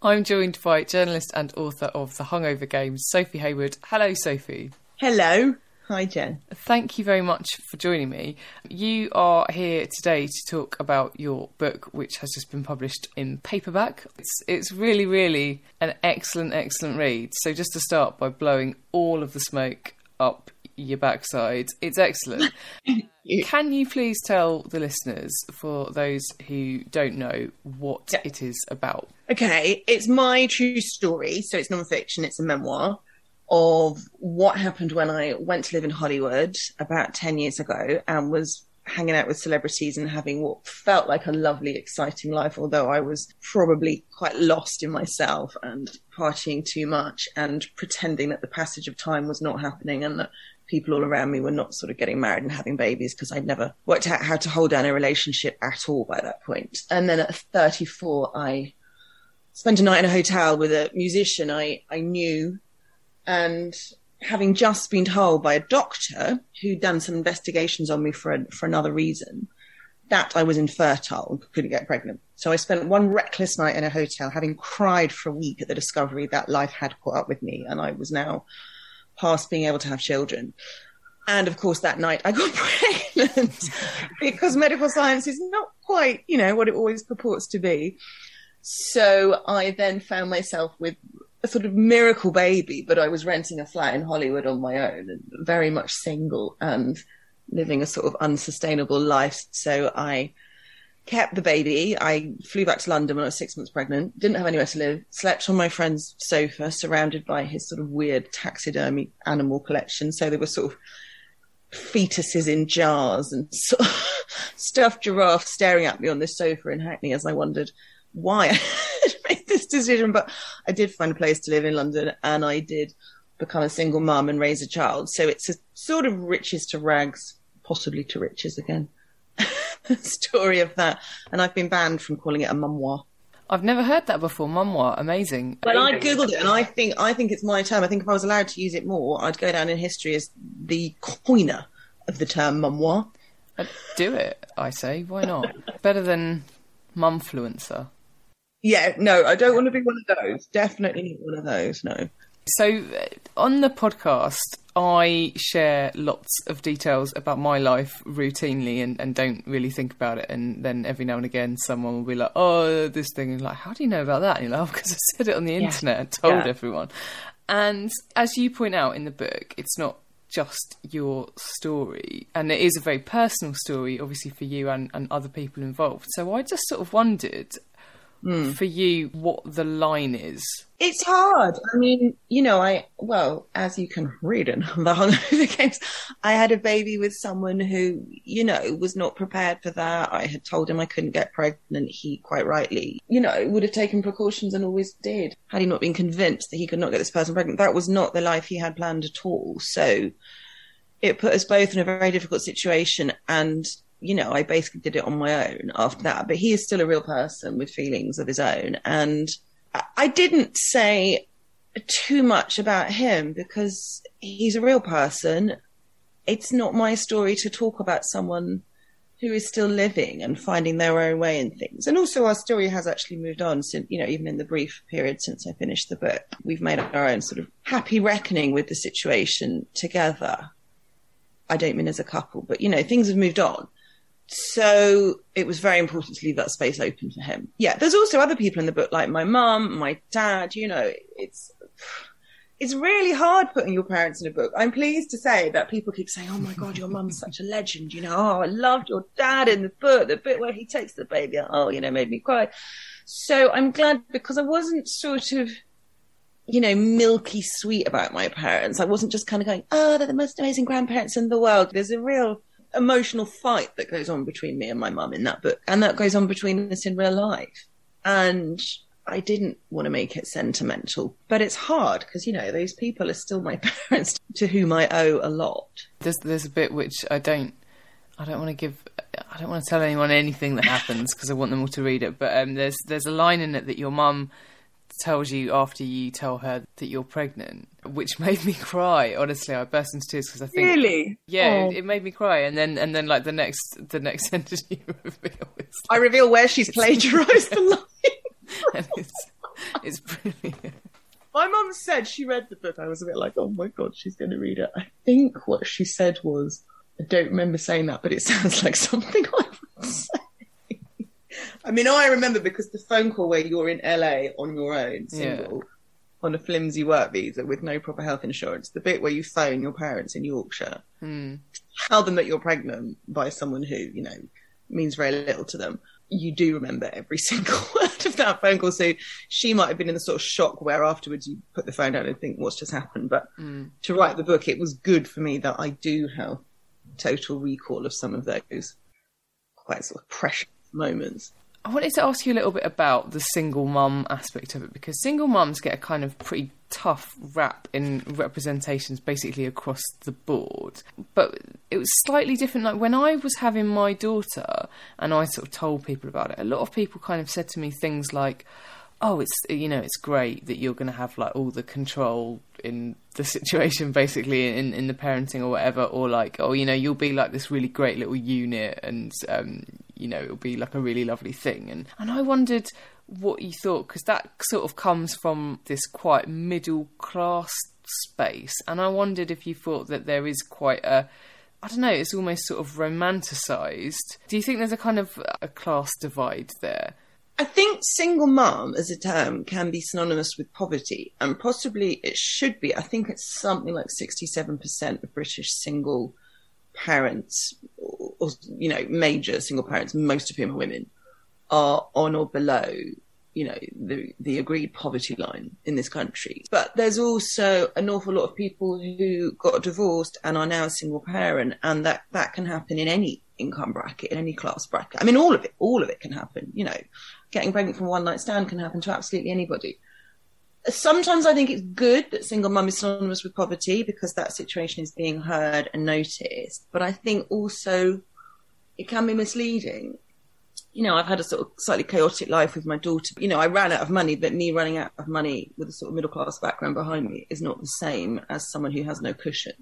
I'm joined by journalist and author of The Hungover Games, Sophie Heawood. Hello, Sophie. Hello. Hi, Jen. Thank you very much for joining me. You are here today to talk about your book, which has just been published in paperback. It's it's really, really an excellent, excellent read. So just to start by blowing all of the smoke up your backside, it's excellent. Can you please tell the listeners, for those who don't know, what Yeah. it is about? Okay, it's my true story, so it's non-fiction. It's a memoir of what happened when I went to live in Hollywood about ten years ago and was hanging out with celebrities and having what felt like a lovely, exciting life. Although I was probably quite lost in myself and partying too much and pretending that the passage of time was not happening and that people all around me were not sort of getting married and having babies because I'd never worked out how to hold down a relationship at all by that point. And then at 34, I spent a night in a hotel with a musician I, I knew and having just been told by a doctor who'd done some investigations on me for, a, for another reason that I was infertile and couldn't get pregnant. So I spent one reckless night in a hotel having cried for a week at the discovery that life had caught up with me and I was now past being able to have children. And of course, that night I got pregnant because medical science is not quite, you know, what it always purports to be. So I then found myself with a sort of miracle baby, but I was renting a flat in Hollywood on my own and very much single and living a sort of unsustainable life. So I kept the baby. I flew back to London when I was six months pregnant, didn't have anywhere to live, slept on my friend's sofa, surrounded by his sort of weird taxidermy animal collection. So there were sort of fetuses in jars and sort of stuffed giraffe staring at me on this sofa in Hackney as I wondered why this decision. But I did find a place to live in London and I did become a single mum and raise a child. So it's a sort of riches to rags, possibly to riches again. story of that. And I've been banned from calling it a memoir. I've never heard that before. Memoir, amazing. Well, I googled it, and I think I think it's my term. I think if I was allowed to use it more, I'd go down in history as the coiner of the term memoir. Uh, Do it, I say. Why not? Better than mumfluencer. Yeah, no, I don't want to be one of those. Definitely not one of those. No. So, uh, on the podcast, I share lots of details about my life routinely and, and don't really think about it. And then every now and again, someone will be like, oh, this thing. And like, how do you know about that? And you're like, oh, because I said it on the internet and told Yeah. everyone. And as you point out in the book, it's not just your story. And it is a very personal story, obviously, for you and, and other people involved. So I just sort of wondered mm. for you what the line is? It's hard. I mean, you know, I, well, as you can read in the Hungover Games, I had a baby with someone who, you know, was not prepared for that. I had told him I couldn't get pregnant. He quite rightly, you know, would have taken precautions and always did. Had he not been convinced that he could not get this person pregnant, that was not the life he had planned at all. So it put us both in a very difficult situation. And you know, I basically did it on my own after that. But he is still a real person with feelings of his own. And I didn't say too much about him because he's a real person. It's not my story to talk about someone who is still living and finding their own way in things. And also our story has actually moved on since, you know, even in the brief period since I finished the book, we've made our own sort of happy reckoning with the situation together. I don't mean as a couple, but you know, things have moved on. So it was very important to leave that space open for him. Yeah, there's also other people in the book, like my mum, my dad. You know, it's it's really hard putting your parents in a book. I'm pleased to say that people keep saying, "Oh my god, your mum's such a legend." You know, oh, I loved your dad in the book. The bit where he takes the baby, oh, you know, made me cry. So I'm glad because I wasn't sort of you know, milky sweet about my parents. I wasn't just kind of going, oh, they're the most amazing grandparents in the world. There's a real emotional fight that goes on between me and my mum in that book, and that goes on between us in real life. And I didn't want to make it sentimental, but it's hard because you know those people are still my parents to whom I owe a lot. There's there's a bit which I don't I don't want to give I don't want to tell anyone anything that happens because I want them all to read it. But um, there's there's a line in it that your mum tells you after you tell her that you're pregnant, which made me cry. Honestly, I burst into tears because I think really, yeah, oh. it, it, made me cry. And then and then like the next the next sentence you reveal, like, I reveal where she's plagiarised the line. and it's it's brilliant. My mum said she read the book. I was a bit like, oh my god, she's going to read it. I think what she said was, I don't remember saying that, but it sounds like something I would say. I mean, I remember because the phone call where you're in LA on your own, single, yeah. on a flimsy work visa with no proper health insurance, the bit where you phone your parents in Yorkshire, mm. tell them that you're pregnant by someone who, you know, means very little to them. You do remember every single word of that phone call. So she might have been in the sort of shock where afterwards you put the phone down and think, what's just happened? But mm. to write the book, it was good for me that I do have total recall of some of those quite sort of precious moments. I wanted to ask you a little bit about the single mum aspect of it because single mums get a kind of pretty tough rap in representations basically across the board. But it was slightly different. Like when I was having my daughter and I sort of told people about it, a lot of people kind of said to me things like, oh, it's you know, it's great that you're going to have like all the control in the situation, basically in in the parenting or whatever, or like, oh, you know, you'll be like this really great little unit, and um, you know, it'll be like a really lovely thing. And and I wondered what you thought because that sort of comes from this quite middle class space, and I wondered if you thought that there is quite a I don't know, it's almost sort of romanticized. Do you think there's a kind of a class divide there? I think single mum as a term can be synonymous with poverty, and possibly it should be. I think it's something like 67% of British single parents, or, or, you know, major single parents, most of whom are women, are on or below, you know, the, the agreed poverty line in this country. But there's also an awful lot of people who got divorced and are now single parent, and that, that can happen in any income bracket, in any class bracket. I mean, all of it, all of it can happen, you know getting pregnant from one night stand can happen to absolutely anybody. Sometimes I think it's good that single mum is synonymous with poverty because that situation is being heard and noticed. But I think also it can be misleading. You know, I've had a sort of slightly chaotic life with my daughter. You know, I ran out of money, but me running out of money with a sort of middle class background behind me is not the same as someone who has no cushion.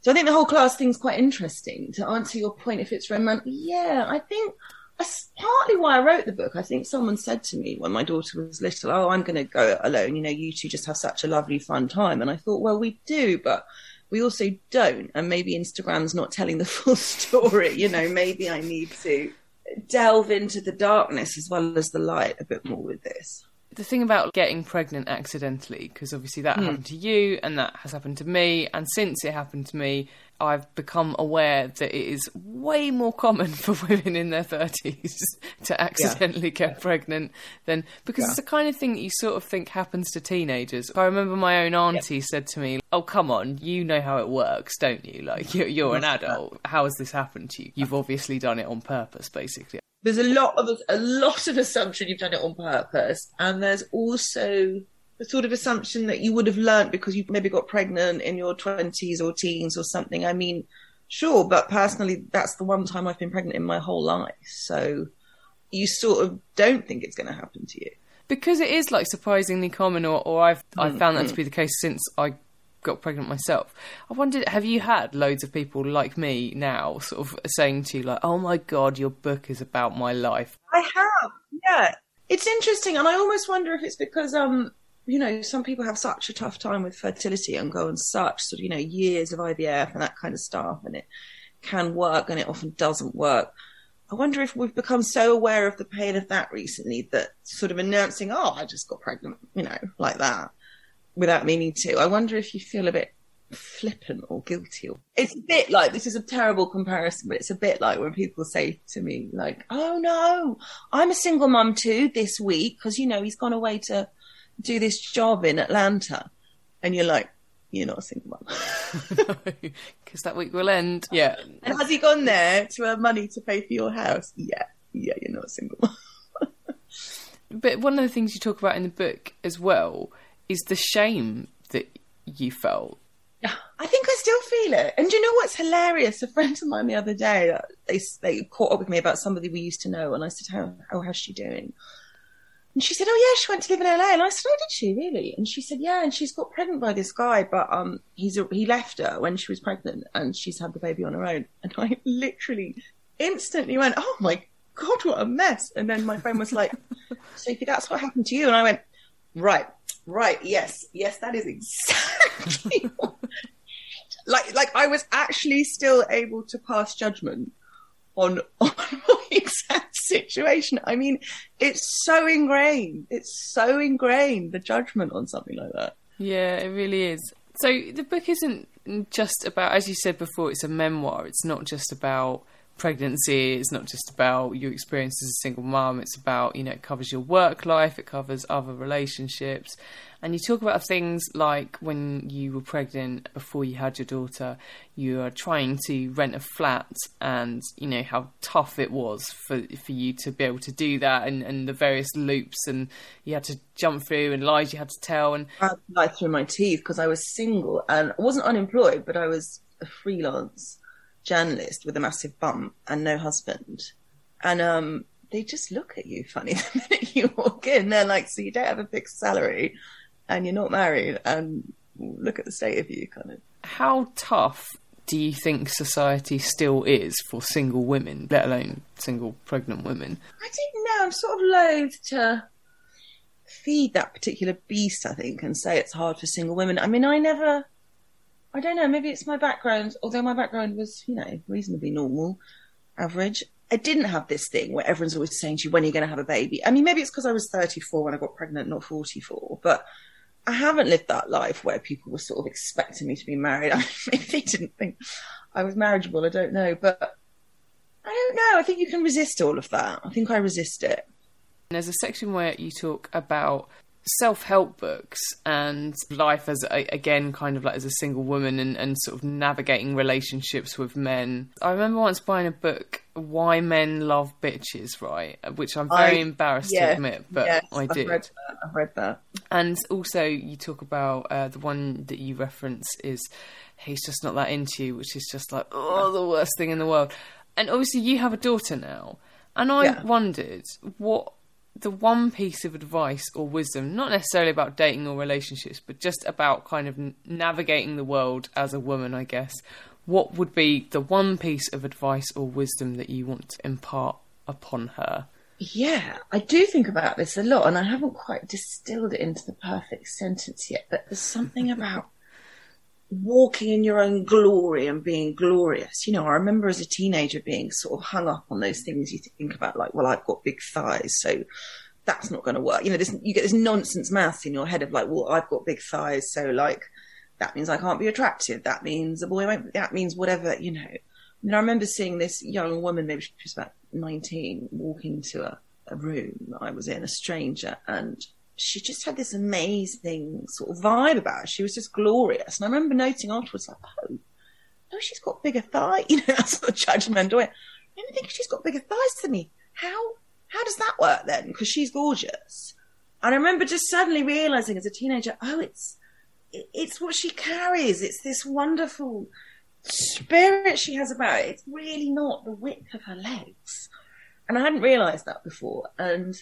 So I think the whole class thing's quite interesting. To answer your point, if it's romantic, yeah, I think that's partly why I wrote the book. I think someone said to me when my daughter was little, "Oh, I'm going to go alone. You know, you two just have such a lovely, fun time." And I thought, well, we do, but we also don't. And maybe Instagram's not telling the full story. You know, maybe I need to delve into the darkness as well as the light a bit more with this. the thing about getting pregnant accidentally, because obviously that Hmm. happened to you and that has happened to me, and since it happened to me, I've become aware that it is way more common for women in their 30s to accidentally get pregnant than because it's the kind of thing that you sort of think happens to teenagers. I remember my own auntie said to me, Oh, come on, you know how it works, don't you? Like, you're, you're an adult. How has this happened to you? You've obviously done it on purpose, basically. there's a lot of a lot of assumption you've done it on purpose, and there's also the sort of assumption that you would have learnt because you maybe got pregnant in your twenties or teens or something. I mean, sure, but personally, that's the one time I've been pregnant in my whole life, so you sort of don't think it's going to happen to you. because it is like surprisingly common, or, or I've I've found that to be the case since I got pregnant myself. I wondered, have you had loads of people like me now, sort of saying to you like, "Oh my god, your book is about my life." I have, yeah. It's interesting, and I almost wonder if it's because um, you know, some people have such a tough time with fertility and go on such sort of you know years of IVF and that kind of stuff, and it can work and it often doesn't work. I wonder if we've become so aware of the pain of that recently that sort of announcing, "Oh, I just got pregnant," you know, like that, without meaning to. I wonder if you feel a bit flippant or guilty. It's a bit like this is a terrible comparison, but it's a bit like when people say to me, like, "Oh no, I'm a single mum too this week because you know he's gone away to do this job in Atlanta," and you're like, "You're not a single mum." Because that week will end. Yeah, and has he gone there to earn money to pay for your house? Yeah, yeah, you're not a single mum. but one of the things you talk about in the book as well is the shame that you felt. I think I still feel it. And you know what's hilarious? A friend of mine the other day, they they caught up with me about somebody we used to know, and I said, "How how how's she doing?" And she said, "Oh yeah, she went to live in LA." And I said, "Oh, did she really?" And she said, "Yeah, and she's got pregnant by this guy, but um, he's a, he left her when she was pregnant, and she's had the baby on her own." And I literally instantly went, "Oh my god, what a mess!" And then my friend was like, "Sophie, that's what happened to you," and I went, "Right, right, yes, yes, that is exactly." what like like I was actually still able to pass judgment on on my exact situation. I mean, it's so ingrained. It's so ingrained the judgment on something like that. Yeah, it really is. So the book isn't just about, as you said before, it's a memoir. It's not just about pregnancy. It's not just about your experience as a single mum. It's about, you know, it covers your work life. It covers other relationships. And you talk about things like when you were pregnant before you had your daughter, you are trying to rent a flat and, you know, how tough it was for, for you to be able to do that and, and the various loops and you had to jump through and lies you had to tell. And I through my teeth because I was single and I wasn't unemployed, but I was a freelance journalist with a massive bum and no husband. And um, they just look at you funny the minute you walk in. They're like, so you don't have a fixed salary and you're not married and look at the state of you kind of. how tough do you think society still is for single women, let alone single pregnant women? I don't know. I'm sort of loath to feed that particular beast, I think, and say it's hard for single women. I mean, I never, I don't know, maybe it's my background, although my background was, you know, reasonably normal, average. I didn't have this thing where everyone's always saying to you, when are you going to have a baby? I mean, maybe it's because I was 34 when I got pregnant, not 44, but I haven't lived that life where people were sort of expecting me to be married. I mean, maybe they didn't think I was marriageable, I don't know, but I don't know. I think you can resist all of that. I think I resist it. There's a section where you talk about self-help books and life as a, again kind of like as a single woman and, and sort of navigating relationships with men i remember once buying a book why men love bitches right which i'm very I- embarrassed yeah, to admit but yes, i I've did read that. I've read that. And also, you talk about uh, the one that you reference is he's just not that into you, which is just like oh, the worst thing in the world. And obviously, you have a daughter now, and I Yeah. wondered what the one piece of advice or wisdom, not necessarily about dating or relationships, but just about kind of navigating the world as a woman, I guess. What would be the one piece of advice or wisdom that you want to impart upon her? Yeah, I do think about this a lot, and I haven't quite distilled it into the perfect sentence yet. But there's something about walking in your own glory and being glorious. You know, I remember as a teenager being sort of hung up on those things you think about, like, well, I've got big thighs, so that's not going to work. You know, this, you get this nonsense maths in your head of like, well, I've got big thighs, so like that means I can't be attractive. That means a boy won't. That means whatever. You know. I I remember seeing this young woman, maybe she was about nineteen, walking into a, a room I was in, a stranger, and she just had this amazing sort of vibe about her. She was just glorious. And I remember noting afterwards, like, oh, no, she's got bigger thighs. You know, that's the judgmental. I don't think she's got bigger thighs than me. How how does that work then? Because she's gorgeous. And I remember just suddenly realizing as a teenager, oh, it's it's what she carries. It's this wonderful spirit she has about it. It's really not the width of her legs. And I hadn't realized that before. And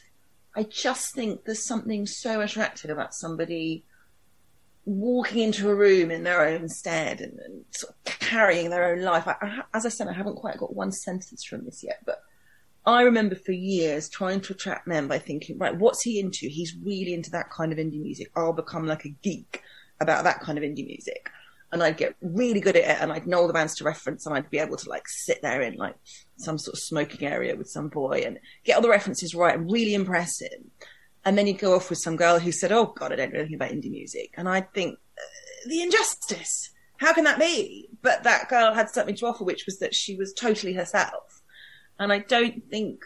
I just think there's something so attractive about somebody walking into a room in their own stead and, and sort of carrying their own life. I, I, as I said, I haven't quite got one sentence from this yet, but I remember for years trying to attract men by thinking, right, what's he into? He's really into that kind of indie music. I'll become like a geek about that kind of indie music. And I'd get really good at it and I'd know all the bands to reference and I'd be able to like sit there in like some sort of smoking area with some boy and get all the references right and really impress him. And then you'd go off with some girl who said, Oh God, I don't know anything about indie music. And I'd think, uh, the injustice. How can that be? But that girl had something to offer, which was that she was totally herself. And I don't think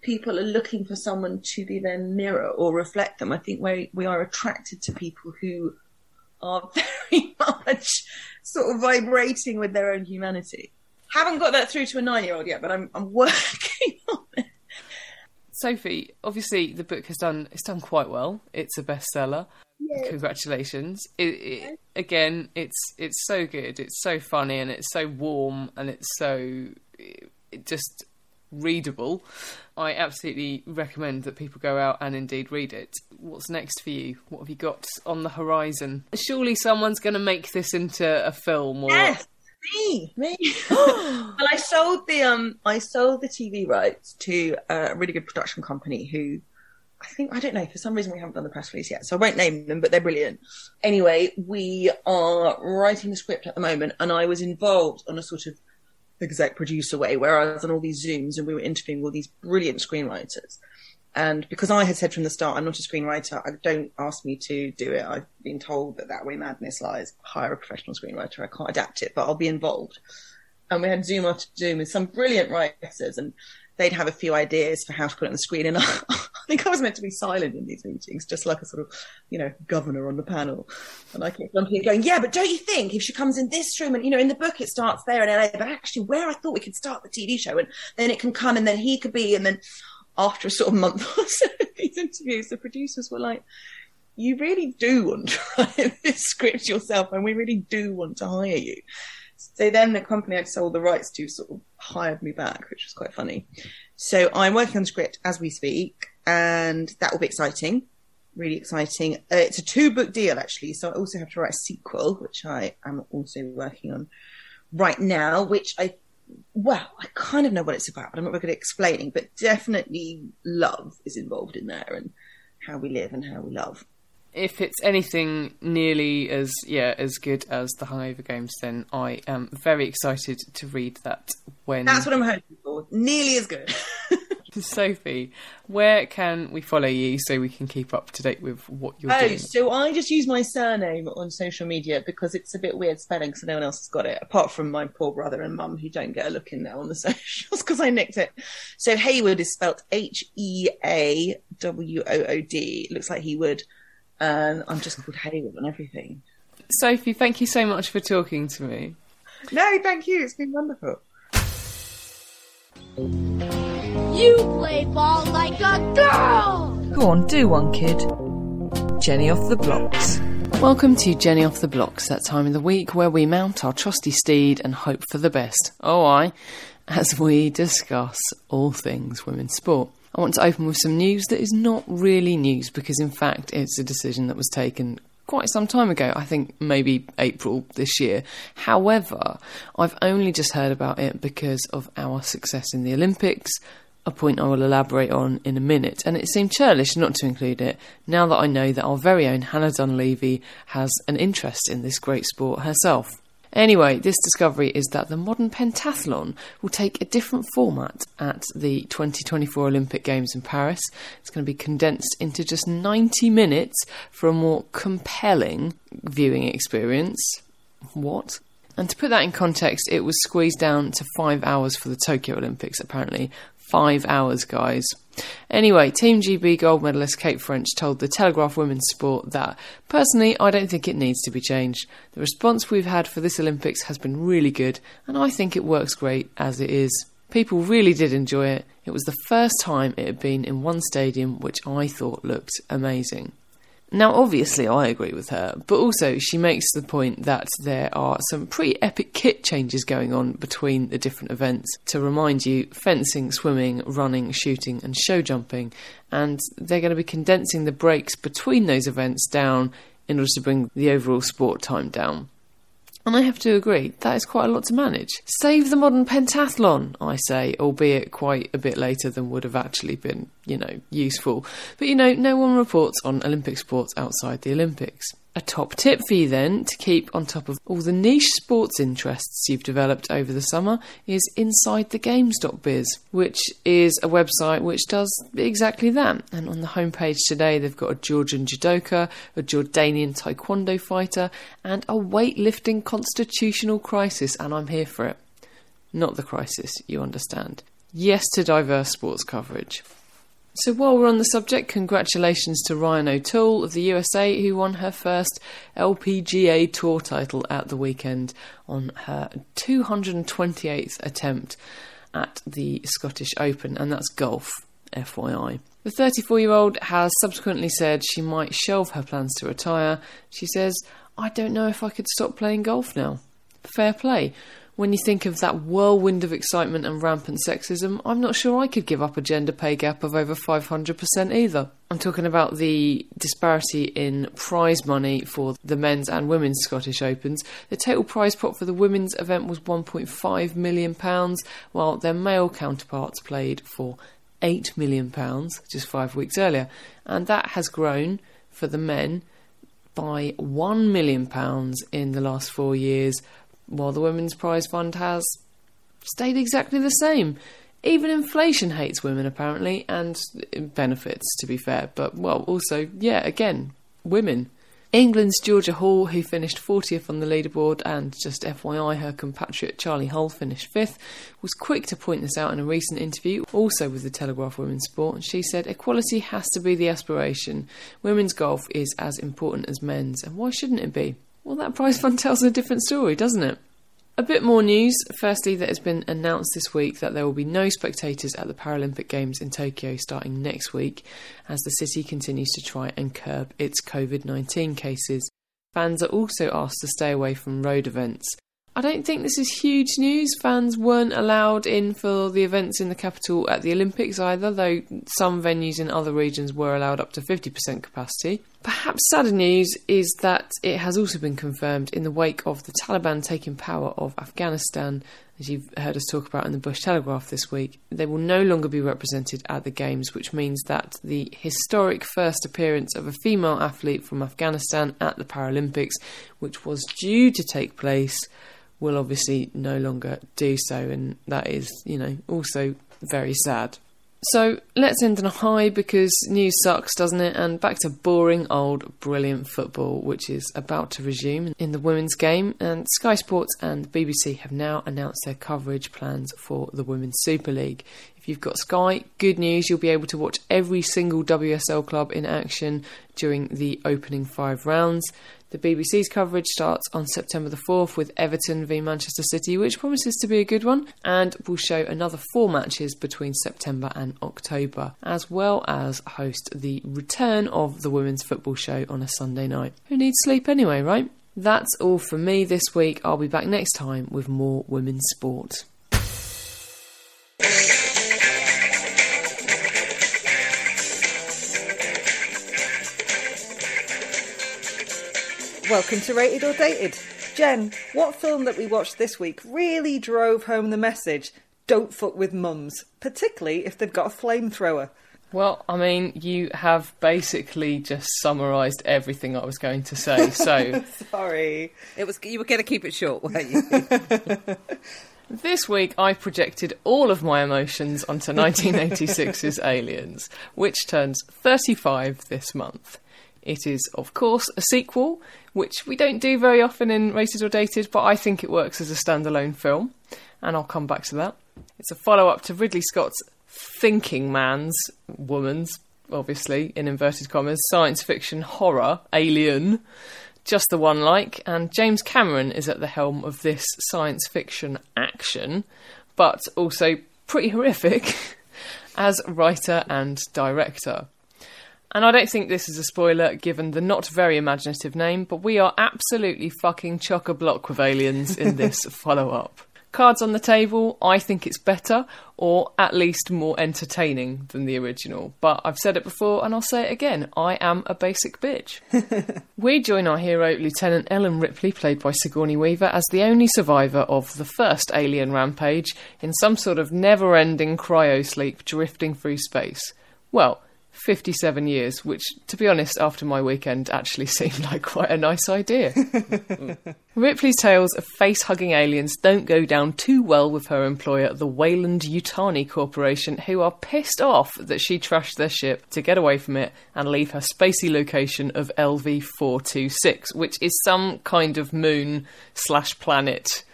people are looking for someone to be their mirror or reflect them. I think we we are attracted to people who are very much sort of vibrating with their own humanity. Haven't got that through to a nine year old yet, but I'm I'm working on it. Sophie, obviously the book has done it's done quite well. It's a bestseller. Yes. Congratulations! It, it, again, it's it's so good. It's so funny and it's so warm and it's so it just readable. I absolutely recommend that people go out and indeed read it. What's next for you? What have you got on the horizon? Surely someone's going to make this into a film or yes, me, me. well, I sold the um, I sold the TV rights to a really good production company who. I think I don't know. For some reason, we haven't done the press release yet, so I won't name them, but they're brilliant. Anyway, we are writing the script at the moment, and I was involved on a sort of exec producer way, Whereas on all these Zooms and we were interviewing all these brilliant screenwriters. And because I had said from the start, I'm not a screenwriter, I don't ask me to do it. I've been told that that way madness lies. Hire a professional screenwriter. I can't adapt it, but I'll be involved. And we had Zoom after Zoom with some brilliant writers and they'd have a few ideas for how to put it on the screen. And I, think I was meant to be silent in these meetings, just like a sort of, you know, governor on the panel. And I kept jumping and going, yeah, but don't you think if she comes in this room and, you know, in the book it starts there in LA, but actually where I thought we could start the TV show and then it can come and then he could be, and then after a sort of month or so of these interviews, the producers were like, you really do want to write this script yourself and we really do want to hire you. So then the company I'd sold the rights to sort of hired me back, which was quite funny. So I'm working on the script as we speak, and that will be exciting. Really exciting. Uh, it's a two book deal, actually. So I also have to write a sequel, which I am also working on right now, which I, well, I kind of know what it's about, but I'm not very good at explaining. But definitely love is involved in there and how we live and how we love if it's anything nearly as yeah as good as the Hungover Games, then I am very excited to read that. When that's what I'm hoping for, nearly as good. Sophie, where can we follow you so we can keep up to date with what you're oh, doing? so I just use my surname on social media because it's a bit weird spelling, so no one else has got it, apart from my poor brother and mum who don't get a look in there on the socials because I nicked it. So Heawood is spelt H E A W O O D. Looks like he would and I'm just called Heawood and everything. Sophie, thank you so much for talking to me. No, thank you. It's been wonderful. You play ball like a girl! Go on, do one, kid. Jenny off the blocks. Welcome to Jenny off the blocks, that time of the week where we mount our trusty steed and hope for the best. Oh, I, as we discuss all things women's sport. I want to open with some news that is not really news because, in fact, it's a decision that was taken quite some time ago, I think maybe April this year. However, I've only just heard about it because of our success in the Olympics, a point I will elaborate on in a minute, and it seemed churlish not to include it now that I know that our very own Hannah Dunleavy has an interest in this great sport herself. Anyway, this discovery is that the modern pentathlon will take a different format at the 2024 Olympic Games in Paris. It's going to be condensed into just 90 minutes for a more compelling viewing experience. What? And to put that in context, it was squeezed down to five hours for the Tokyo Olympics, apparently. Five hours, guys. Anyway, Team GB gold medalist Kate French told the Telegraph Women's Sport that, personally, I don't think it needs to be changed. The response we've had for this Olympics has been really good, and I think it works great as it is. People really did enjoy it. It was the first time it had been in one stadium, which I thought looked amazing. Now, obviously, I agree with her, but also she makes the point that there are some pretty epic kit changes going on between the different events. To remind you, fencing, swimming, running, shooting, and show jumping, and they're going to be condensing the breaks between those events down in order to bring the overall sport time down. And I have to agree, that is quite a lot to manage. Save the modern pentathlon, I say, albeit quite a bit later than would have actually been, you know, useful. But you know, no one reports on Olympic sports outside the Olympics. A top tip for you then to keep on top of all the niche sports interests you've developed over the summer is InsideTheGames.biz, which is a website which does exactly that. And on the homepage today, they've got a Georgian judoka, a Jordanian taekwondo fighter, and a weightlifting constitutional crisis, and I'm here for it. Not the crisis, you understand. Yes to diverse sports coverage. So, while we're on the subject, congratulations to Ryann O'Toole of the USA, who won her first LPGA Tour title at the weekend on her 228th attempt at the Scottish Open, and that's golf, FYI. The 34 year old has subsequently said she might shelve her plans to retire. She says, I don't know if I could stop playing golf now. Fair play when you think of that whirlwind of excitement and rampant sexism, I'm not sure I could give up a gender pay gap of over 500% either. I'm talking about the disparity in prize money for the men's and women's Scottish Opens. The total prize pot for the women's event was £1.5 million, while their male counterparts played for £8 million just five weeks earlier. And that has grown for the men by £1 million in the last four years while the Women's Prize Fund has stayed exactly the same. Even inflation hates women, apparently, and benefits, to be fair. But, well, also, yeah, again, women. England's Georgia Hall, who finished 40th on the leaderboard, and just FYI, her compatriot Charley Hull finished 5th, was quick to point this out in a recent interview, also with the Telegraph Women's Sport. She said, Equality has to be the aspiration. Women's golf is as important as men's, and why shouldn't it be? Well, that prize fund tells a different story, doesn't it? A bit more news. Firstly, that has been announced this week that there will be no spectators at the Paralympic Games in Tokyo starting next week as the city continues to try and curb its COVID 19 cases. Fans are also asked to stay away from road events. I don't think this is huge news. Fans weren't allowed in for the events in the capital at the Olympics either, though some venues in other regions were allowed up to 50% capacity. Perhaps sadder news is that it has also been confirmed in the wake of the Taliban taking power of Afghanistan, as you've heard us talk about in the Bush Telegraph this week. They will no longer be represented at the Games, which means that the historic first appearance of a female athlete from Afghanistan at the Paralympics, which was due to take place will obviously no longer do so, and that is, you know, also very sad. So let's end on a high because news sucks, doesn't it? And back to boring old brilliant football, which is about to resume in the women's game. And Sky Sports and BBC have now announced their coverage plans for the Women's Super League. If you've got Sky, good news, you'll be able to watch every single WSL club in action during the opening five rounds. The BBC's coverage starts on September the 4th with Everton v Manchester City, which promises to be a good one, and will show another four matches between September and October, as well as host the return of the Women's Football Show on a Sunday night. Who needs sleep anyway, right? That's all from me this week. I'll be back next time with more women's sport. Welcome to Rated or Dated. Jen, what film that we watched this week really drove home the message don't fuck with mums, particularly if they've got a flamethrower? Well, I mean, you have basically just summarised everything I was going to say. So Sorry. It was you were going to keep it short, weren't you? this week I projected all of my emotions onto 1986's Aliens, which turns 35 this month. It is, of course, a sequel, which we don't do very often in Rated or Dated, but I think it works as a standalone film, and I'll come back to that. It's a follow up to Ridley Scott's thinking man's, woman's, obviously, in inverted commas, science fiction horror, Alien, just the one like, and James Cameron is at the helm of this science fiction action, but also pretty horrific as writer and director. And I don't think this is a spoiler given the not very imaginative name, but we are absolutely fucking chock a block with aliens in this follow up. Cards on the table, I think it's better, or at least more entertaining than the original. But I've said it before and I'll say it again I am a basic bitch. we join our hero, Lieutenant Ellen Ripley, played by Sigourney Weaver, as the only survivor of the first alien rampage in some sort of never ending cryosleep drifting through space. Well, 57 years, which, to be honest, after my weekend actually seemed like quite a nice idea. Ripley's tales of face hugging aliens don't go down too well with her employer, the Weyland Yutani Corporation, who are pissed off that she trashed their ship to get away from it and leave her spacey location of LV 426, which is some kind of moon slash planet.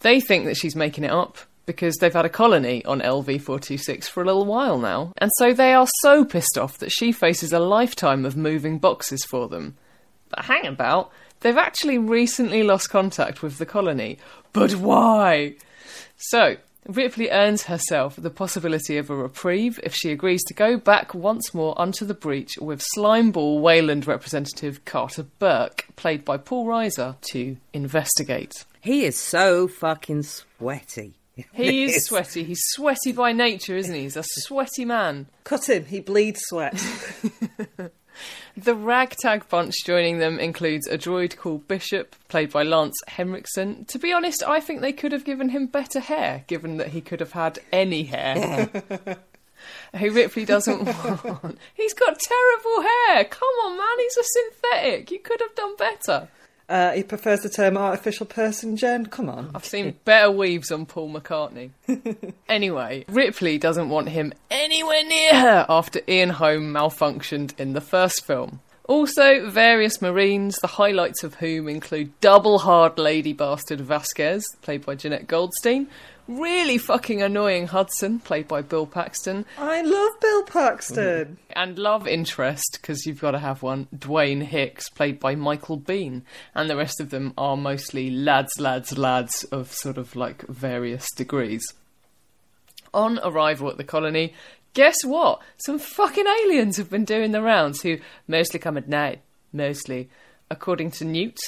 They think that she's making it up because they've had a colony on LV426 for a little while now, and so they are so pissed off that she faces a lifetime of moving boxes for them. But hang about, they've actually recently lost contact with the colony. But why? So, Ripley earns herself the possibility of a reprieve if she agrees to go back once more onto the breach with Slimeball Weyland representative Carter Burke, played by Paul Reiser, to investigate. he is so fucking sweaty. He is sweaty. He's sweaty by nature, isn't he? He's a sweaty man. Cut him, he bleeds sweat. The ragtag bunch joining them includes a droid called Bishop, played by Lance Henriksen. To be honest, I think they could have given him better hair, given that he could have had any hair. Who Ripley doesn't want. He's got terrible hair. Come on, man. He's a synthetic. You could have done better. Uh, he prefers the term artificial person, Jen. Come on. I've seen better weaves on Paul McCartney. anyway, Ripley doesn't want him anywhere near her after Ian Holm malfunctioned in the first film. Also, various Marines, the highlights of whom include double hard lady bastard Vasquez, played by Jenette Goldstein, really fucking annoying Hudson, played by Bill Paxton, I love Bill Paxton. Mm. and love interest, because you've got to have one, Dwayne Hicks, played by Michael Biehn. And the rest of them are mostly lads, lads, lads of sort of like various degrees. On arrival at the colony, guess what? Some fucking aliens have been doing the rounds who mostly come at night. Mostly. According to Newt,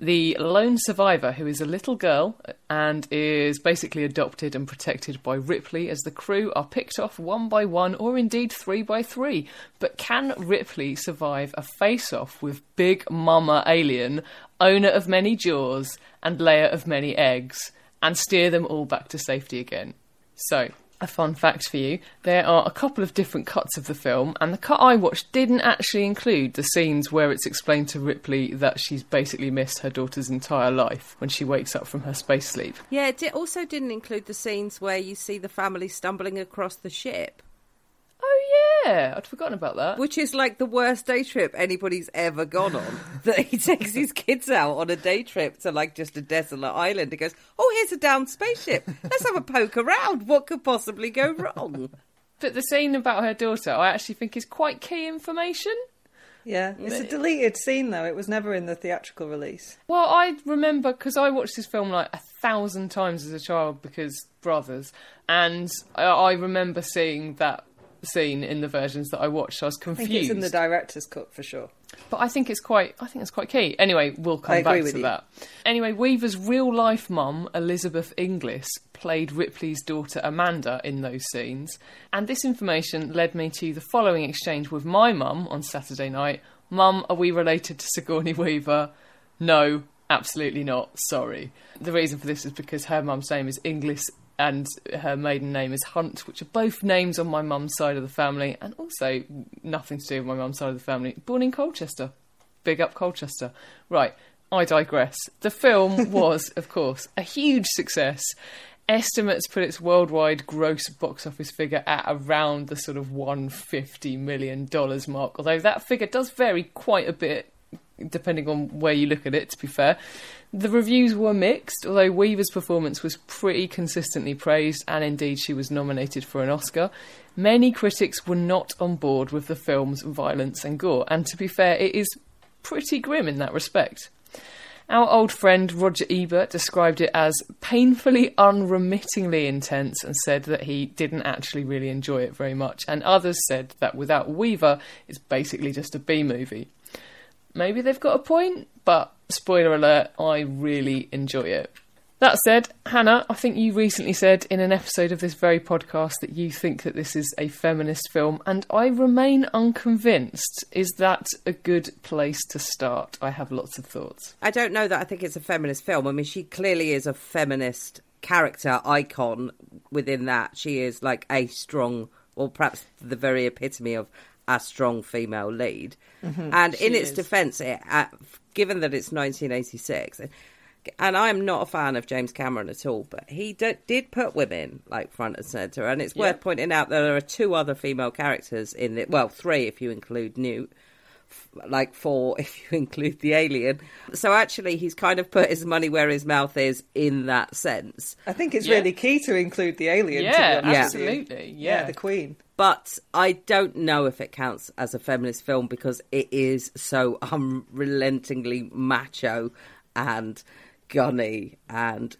the lone survivor, who is a little girl and is basically adopted and protected by Ripley, as the crew are picked off one by one or indeed three by three. But can Ripley survive a face off with Big Mama Alien, owner of many jaws and layer of many eggs, and steer them all back to safety again? So, a fun fact for you there are a couple of different cuts of the film, and the cut I watched didn't actually include the scenes where it's explained to Ripley that she's basically missed her daughter's entire life when she wakes up from her space sleep. Yeah, it also didn't include the scenes where you see the family stumbling across the ship, Oh, yeah, I'd forgotten about that. which is like the worst day trip anybody's ever gone on. that he takes his kids out on a day trip to like just a desolate island and goes, "Oh, here's a downed spaceship. Let's have a poke around. What could possibly go wrong?" But the scene about her daughter, I actually think is quite key information. Yeah, it's a deleted scene though. It was never in the theatrical release. Well, I remember because I watched this film like a thousand times as a child because brothers, and I, I remember seeing that scene in the versions that I watched. I was I confused. think it's in the director's cut for sure. But I think it's quite. I think it's quite key. Anyway, we'll come I back to you. that. Anyway, Weaver's real life mum, Elizabeth Inglis, played Ripley's daughter Amanda in those scenes, and this information led me to the following exchange with my mum on Saturday night. Mum, are we related to Sigourney Weaver? No, absolutely not. Sorry. The reason for this is because her mum's name is Inglis and her maiden name is Hunt, which are both names on my mum's side of the family, and also nothing to do with my mum's side of the family. Born in Colchester. Big up Colchester. Right, I digress. The film was, of course, a huge success. Estimates put its worldwide gross box office figure at around the sort of $150 million mark, although that figure does vary quite a bit depending on where you look at it, to be fair. The reviews were mixed, although Weaver's performance was pretty consistently praised, and indeed she was nominated for an Oscar. Many critics were not on board with the film's violence and gore, and to be fair, it is pretty grim in that respect. Our old friend Roger Ebert described it as painfully unremittingly intense and said that he didn't actually really enjoy it very much. And others said that without Weaver, it's basically just a B movie. Maybe they've got a point, but spoiler alert, I really enjoy it. That said, Hannah, I think you recently said in an episode of this very podcast that you think that this is a feminist film, and I remain unconvinced. Is that a good place to start? I have lots of thoughts. I don't know that I think it's a feminist film. I mean, she clearly is a feminist character icon within that. She is like a strong, or perhaps the very epitome of a strong female lead. Mm-hmm. And in its is. defence, it, uh, given that it's 1986, and I'm not a fan of James Cameron at all, but he d- did put women like front and centre, and it's worth pointing out that there are two other female characters in it. Well, three if you include Newt, f- like four if you include the alien. So actually, he's kind of put his money where his mouth is in that sense. I think it's Yeah. really key to include the alien. to be Yeah, honest with you. absolutely. Yeah. the Queen. But I don't know if it counts as a feminist film because it is so unrelentingly macho and gunny and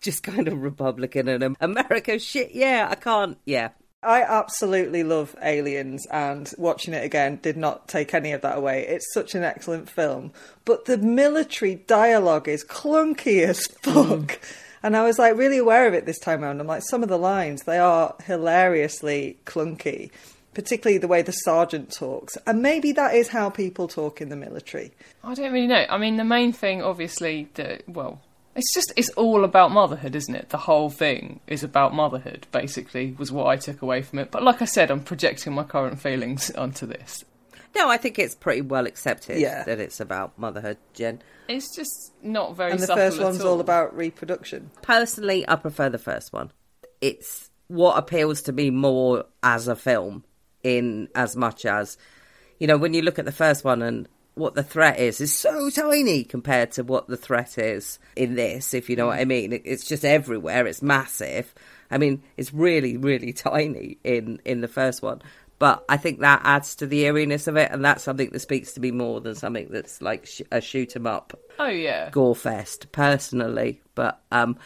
just kind of Republican and America shit. Yeah, I can't. Yeah. I absolutely love Aliens, and watching it again did not take any of that away. It's such an excellent film, but the military dialogue is clunky as hmm. fuck. And I was like really aware of it this time around. I'm like, some of the lines they are hilariously clunky, particularly the way the sergeant talks, and maybe that is how people talk in the military. I don't really know. I mean, the main thing, obviously, that well, it's just it's all about motherhood, isn't it? The whole thing is about motherhood. Basically, was what I took away from it. But like I said, I'm projecting my current feelings onto this. No, I think it's pretty well accepted Yeah. that it's about motherhood, Jen. It's just not very. And the subtle first at one's all about reproduction. Personally, I prefer the first one. It's what appeals to me more as a film, in as much as, you know, when you look at the first one and what the threat is, is so tiny compared to what the threat is in this, if you know what I mean. It's just everywhere, it's massive. I mean, it's really, really tiny in, in the first one. But I think that adds to the eeriness of it, and that's something that speaks to me more than something that's like sh- a shoot 'em up Oh yeah. gore fest personally, but um,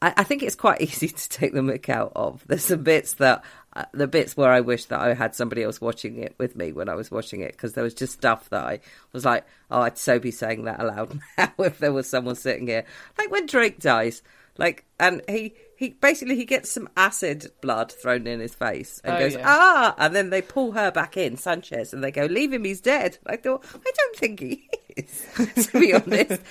I, I think it's quite easy to take the mick out of. There's some bits that uh, the bits where I wish that I had somebody else watching it with me when I was watching it because there was just stuff that I was like, oh, I'd so be saying that aloud now if there was someone sitting here, like when Drake dies, like, and he. He basically he gets some acid blood thrown in his face and Oh, goes yeah. ah, and then they pull her back in Sanchez and they go leave him he's dead. I thought I don't think he is to be honest.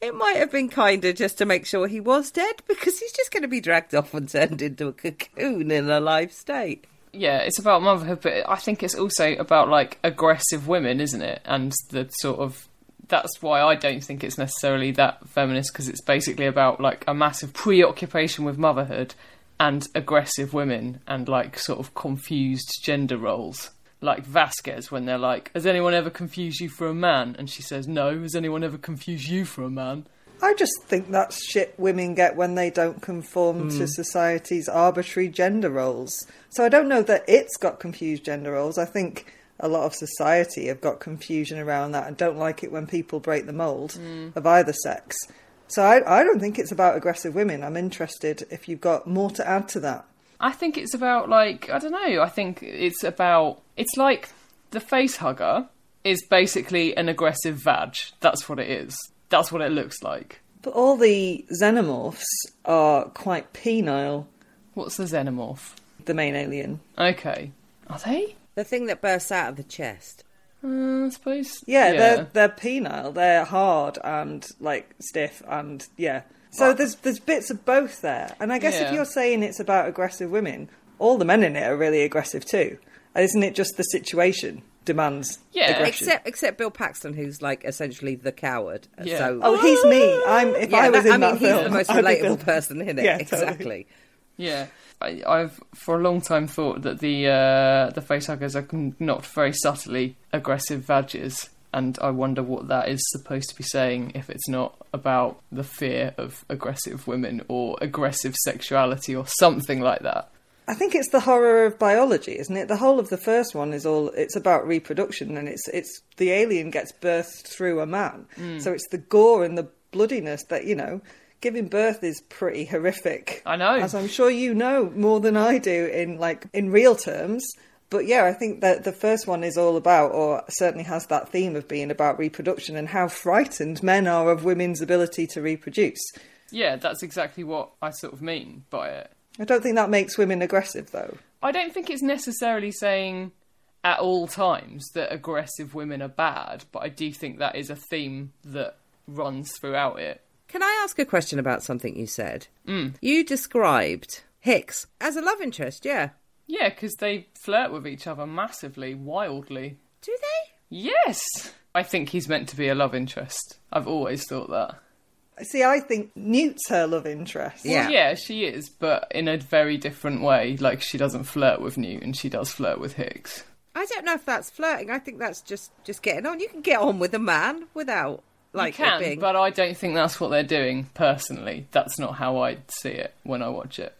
It might have been kinder just to make sure he was dead because he's just going to be dragged off and turned into a cocoon in a live state. yeah, it's about motherhood, but I think it's also about like aggressive women, isn't it? And the sort of that's why I don't think it's necessarily that feminist because it's basically about like a massive preoccupation with motherhood and aggressive women and like sort of confused gender roles. Like Vasquez, when they're like, "Has anyone ever confused you for a man?" and she says, "No." Has anyone ever confused you for a man? I just think that's shit women get when they don't conform to hmm. society's arbitrary gender roles. So I don't know that it's got confused gender roles. I think a lot of society have got confusion around that and don't like it when people break the mould mm. of either sex. So I, I don't think it's about aggressive women. I'm interested if you've got more to add to that. I think it's about like I don't know. I think it's about it's like the face hugger is basically an aggressive vag. That's what it is. That's what it looks like. But all the xenomorphs are quite penile, What's the xenomorph? the main alien. Okay, are they? The thing that bursts out of the chest. Uh, I suppose. Yeah, they're they're penile. They're hard and like stiff and yeah. So there's there's bits of both there, and I guess Yeah. if you're saying it's about aggressive women, all the men in it are really aggressive too. Isn't it just the situation demands Yeah. aggression? Except except Bill Paxton, who's like essentially the coward. Yeah. So oh, he's me. I'm if yeah, I was that- in I mean, that he's film, the most I'd be Bill- relatable person in it. Yeah, totally. Yeah, I, I've for a long time thought that the uh, the facehuggers are not very subtly aggressive badgers, and I wonder what that is supposed to be saying if it's not about the fear of aggressive women or aggressive sexuality or something like that. I think it's the horror of biology, isn't it? The whole of the first one is all it's about reproduction, and it's it's the alien gets birthed through a man, so it's the gore and the bloodiness that you know. Giving birth is pretty horrific. I know. as I'm sure you know more than I do in like in real terms. But yeah, I think that the first one is all about, or certainly has that theme of being about reproduction and how frightened men are of women's ability to reproduce. Yeah, that's exactly what I sort of mean by it. I don't think that makes women aggressive, though. I don't think it's necessarily saying at all times that aggressive women are bad, but I do think that is a theme that runs throughout it. Can I ask a question about something you said? Mm. You described Hicks as a love interest, yeah. Yeah, because they flirt with each other massively, wildly. Do they? Yes! I think he's meant to be a love interest. I've always thought that. See, I think Newt's her love interest. Yeah. Well, yeah, she is, but in a very different way. Like, she doesn't flirt with Newton, she does flirt with Hicks. I don't know if that's flirting. I think that's just just getting on. You can get on with a man without like you can, being. but I don't think that's what they're doing, personally. That's not how I see it when I watch it.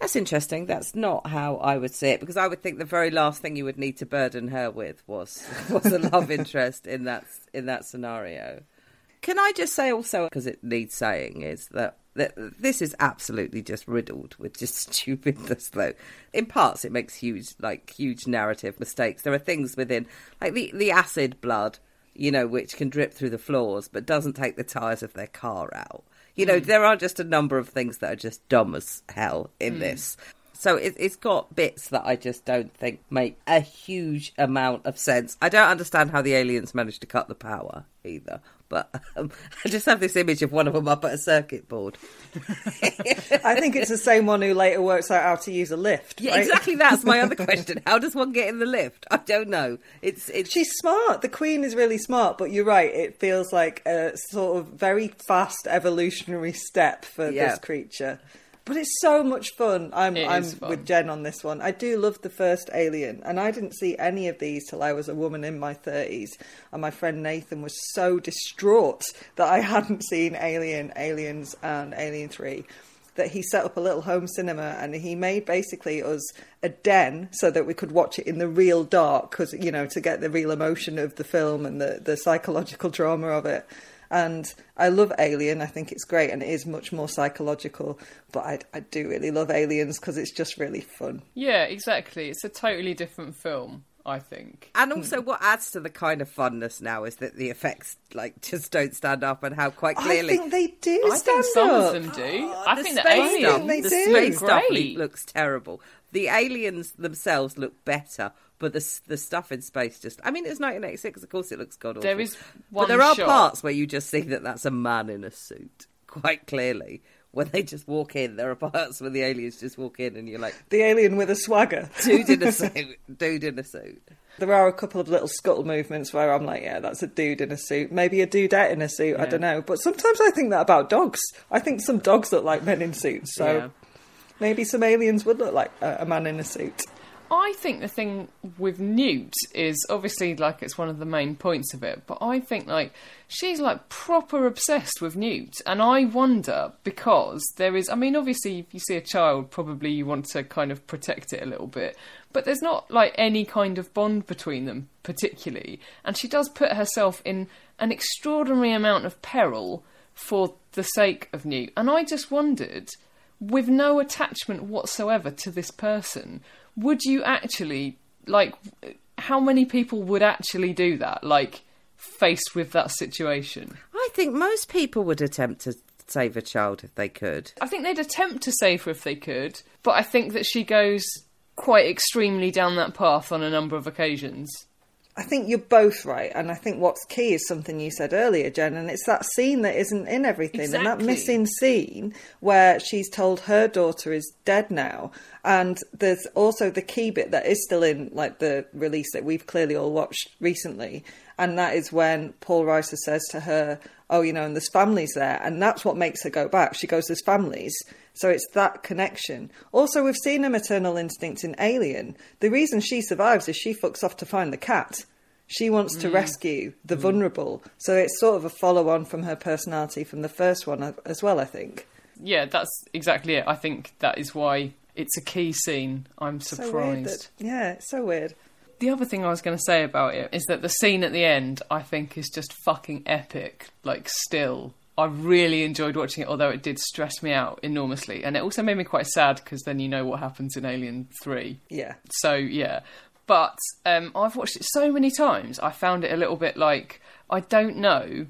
That's interesting. That's not how I would see it because I would think the very last thing you would need to burden her with was was a love interest in that in that scenario. Can I just say also because it needs saying is that that this is absolutely just riddled with just stupidness though. In parts it makes huge like huge narrative mistakes. There are things within like the the acid blood, you know, which can drip through the floors but doesn't take the tires of their car out. You know, mm. there are just a number of things that are just dumb as hell in mm. this. So it, it's got bits that I just don't think make a huge amount of sense. I don't understand how the aliens managed to cut the power either. But um, I just have this image of one of them up at a circuit board. I think it's the same one who later works out how to use a lift. Yeah, right? exactly. That's my other question. How does one get in the lift? I don't know. It's it's She's smart. The Queen is really smart, but you're right. It feels like a sort of very fast evolutionary step for Yeah. this creature. But it's so much fun. I'm It I'm fun. with Jen on this one. I do love the first Alien, and I didn't see any of these till I was a woman in my thirties. And my friend Nathan was so distraught that I hadn't seen Alien, Aliens, and Alien Three that he set up a little home cinema and he made basically us a den so that we could watch it in the real dark because you know to get the real emotion of the film and the the psychological drama of it and I love Alien. I think it's great, and it is much more psychological. But I, I do really love Aliens because it's just really fun. Yeah, exactly. It's a totally different film, I think. and also hmm. what adds to the kind of funness now is that the effects like just don't stand up and how quite clearly I think they do I stand think some up. of them do. Oh, I the think the space aliens. stuff, They the do. space stuff looks terrible. The aliens themselves look better, but the the stuff in space just. I mean, it's 1986. Of course, it looks god awful. There is but there are shot- parts where you just see that that's a man in a suit quite clearly. When they just walk in, there are parts where the aliens just walk in, and you're like, The alien with a swagger. dude in a suit, dude in a suit. There are a couple of little scuttle movements where I'm like, yeah, that's a dude in a suit. Maybe a dudette in a suit. I don't know. But sometimes I think that about dogs. I think some dogs look like men in suits. So Yeah. maybe some aliens would look like a, a man in a suit. I think the thing with Newt is obviously like it's one of the main points of it, but I think like she's like proper obsessed with Newt, and I wonder because there is. I mean, obviously, if you see a child, probably you want to kind of protect it a little bit, but there's not like any kind of bond between them particularly, and she does put herself in an extraordinary amount of peril for the sake of Newt, and I just wondered with no attachment whatsoever to this person, would you actually like how many people would actually do that like faced with that situation I think most people would attempt to save a child if they could. i think they'd attempt to save her if they could but i think that she goes quite extremely down that path on a number of occasions I think you're both right, and I think what's key is something you said earlier, Jen, and it's that scene that isn't in everything, and that missing scene where she's told her daughter is dead now, and there's also the key bit that is still in like the release that we've clearly all watched recently, and that is when Paul Reiser says to her, "Oh, you know, and there's families there," and that's what makes her go back. She goes, "There's families." So it's that connection. Also, we've seen a maternal instinct in Alien. The reason she survives is she fucks off to find the cat. She wants to mm. rescue the mm. vulnerable. So it's sort of a follow on from her personality from the first one as well, I think. Yeah, that's exactly it. I think that is why it's a key scene. I'm So surprised. that, yeah, it's so weird. The other thing I was going to say about it is that the scene at the end, I think, is just fucking epic. Like, still. I really enjoyed watching it, although it did stress me out enormously. And it also made me quite sad because then you know what happens in Alien 3. Yeah. So, yeah. But um, I've watched it so many times, I found it a little bit like I don't know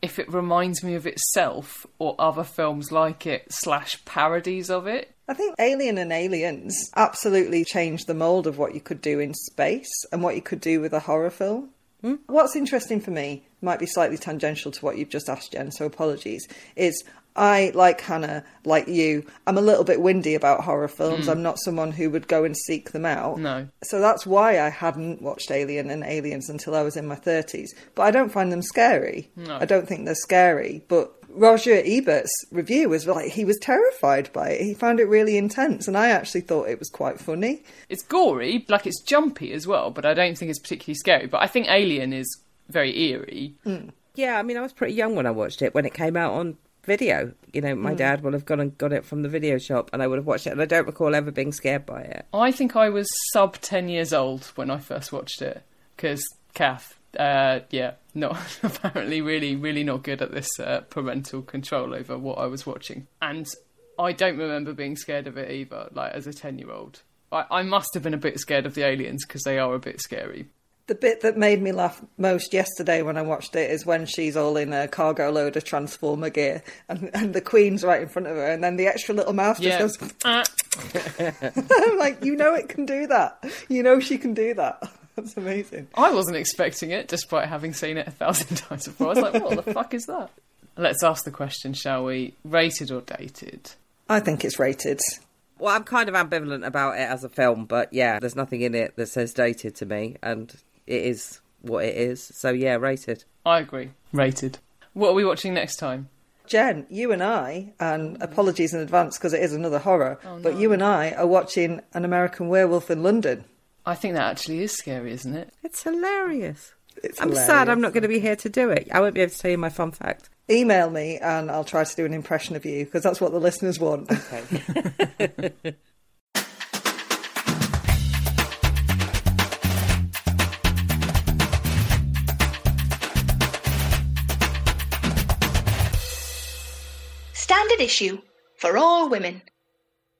if it reminds me of itself or other films like it, slash parodies of it. I think Alien and Aliens absolutely changed the mould of what you could do in space and what you could do with a horror film. Hmm? What's interesting for me, might be slightly tangential to what you've just asked, Jen, so apologies, is I, like Hannah, like you, I'm a little bit windy about horror films. Hmm. I'm not someone who would go and seek them out. No. So that's why I hadn't watched Alien and Aliens until I was in my 30s. But I don't find them scary. No. I don't think they're scary. But Roger Ebert's review was like, he was terrified by it. He found it really intense. And I actually thought it was quite funny. It's gory, like it's jumpy as well, but I don't think it's particularly scary. But I think Alien is very eerie. Mm. Yeah, I mean, I was pretty young when I watched it when it came out on video. You know, my mm. dad would have gone and got it from the video shop, and I would have watched it. And I don't recall ever being scared by it. I think I was sub 10 years old when I first watched it because Kath, uh, yeah, not apparently really, really not good at this uh, parental control over what I was watching. And I don't remember being scared of it either, like as a 10 year old. I, I must have been a bit scared of the aliens because they are a bit scary. The bit that made me laugh most yesterday when I watched it is when she's all in a cargo load of Transformer gear and, and the Queen's right in front of her, and then the extra little mouse just Yeah. goes. Ah. I'm like, you know, it can do that. You know, she can do that. That's amazing. I wasn't expecting it, despite having seen it a thousand times before. I was like, what the fuck is that? Let's ask the question, shall we? Rated or dated? I think it's rated. Well, I'm kind of ambivalent about it as a film, but yeah, there's nothing in it that says dated to me, and it is what it is. So yeah, rated. I agree. Rated. What are we watching next time? Jen, you and I, and apologies in advance because it is another horror, Oh, but you and I are watching An American Werewolf in London. I think that actually is scary, isn't it? It's hilarious. It's I'm hilarious. sad I'm not going to be here to do it. I won't be able to tell you my fun fact. Email me and I'll try to do an impression of you because that's what the listeners want. Standard issue for all women.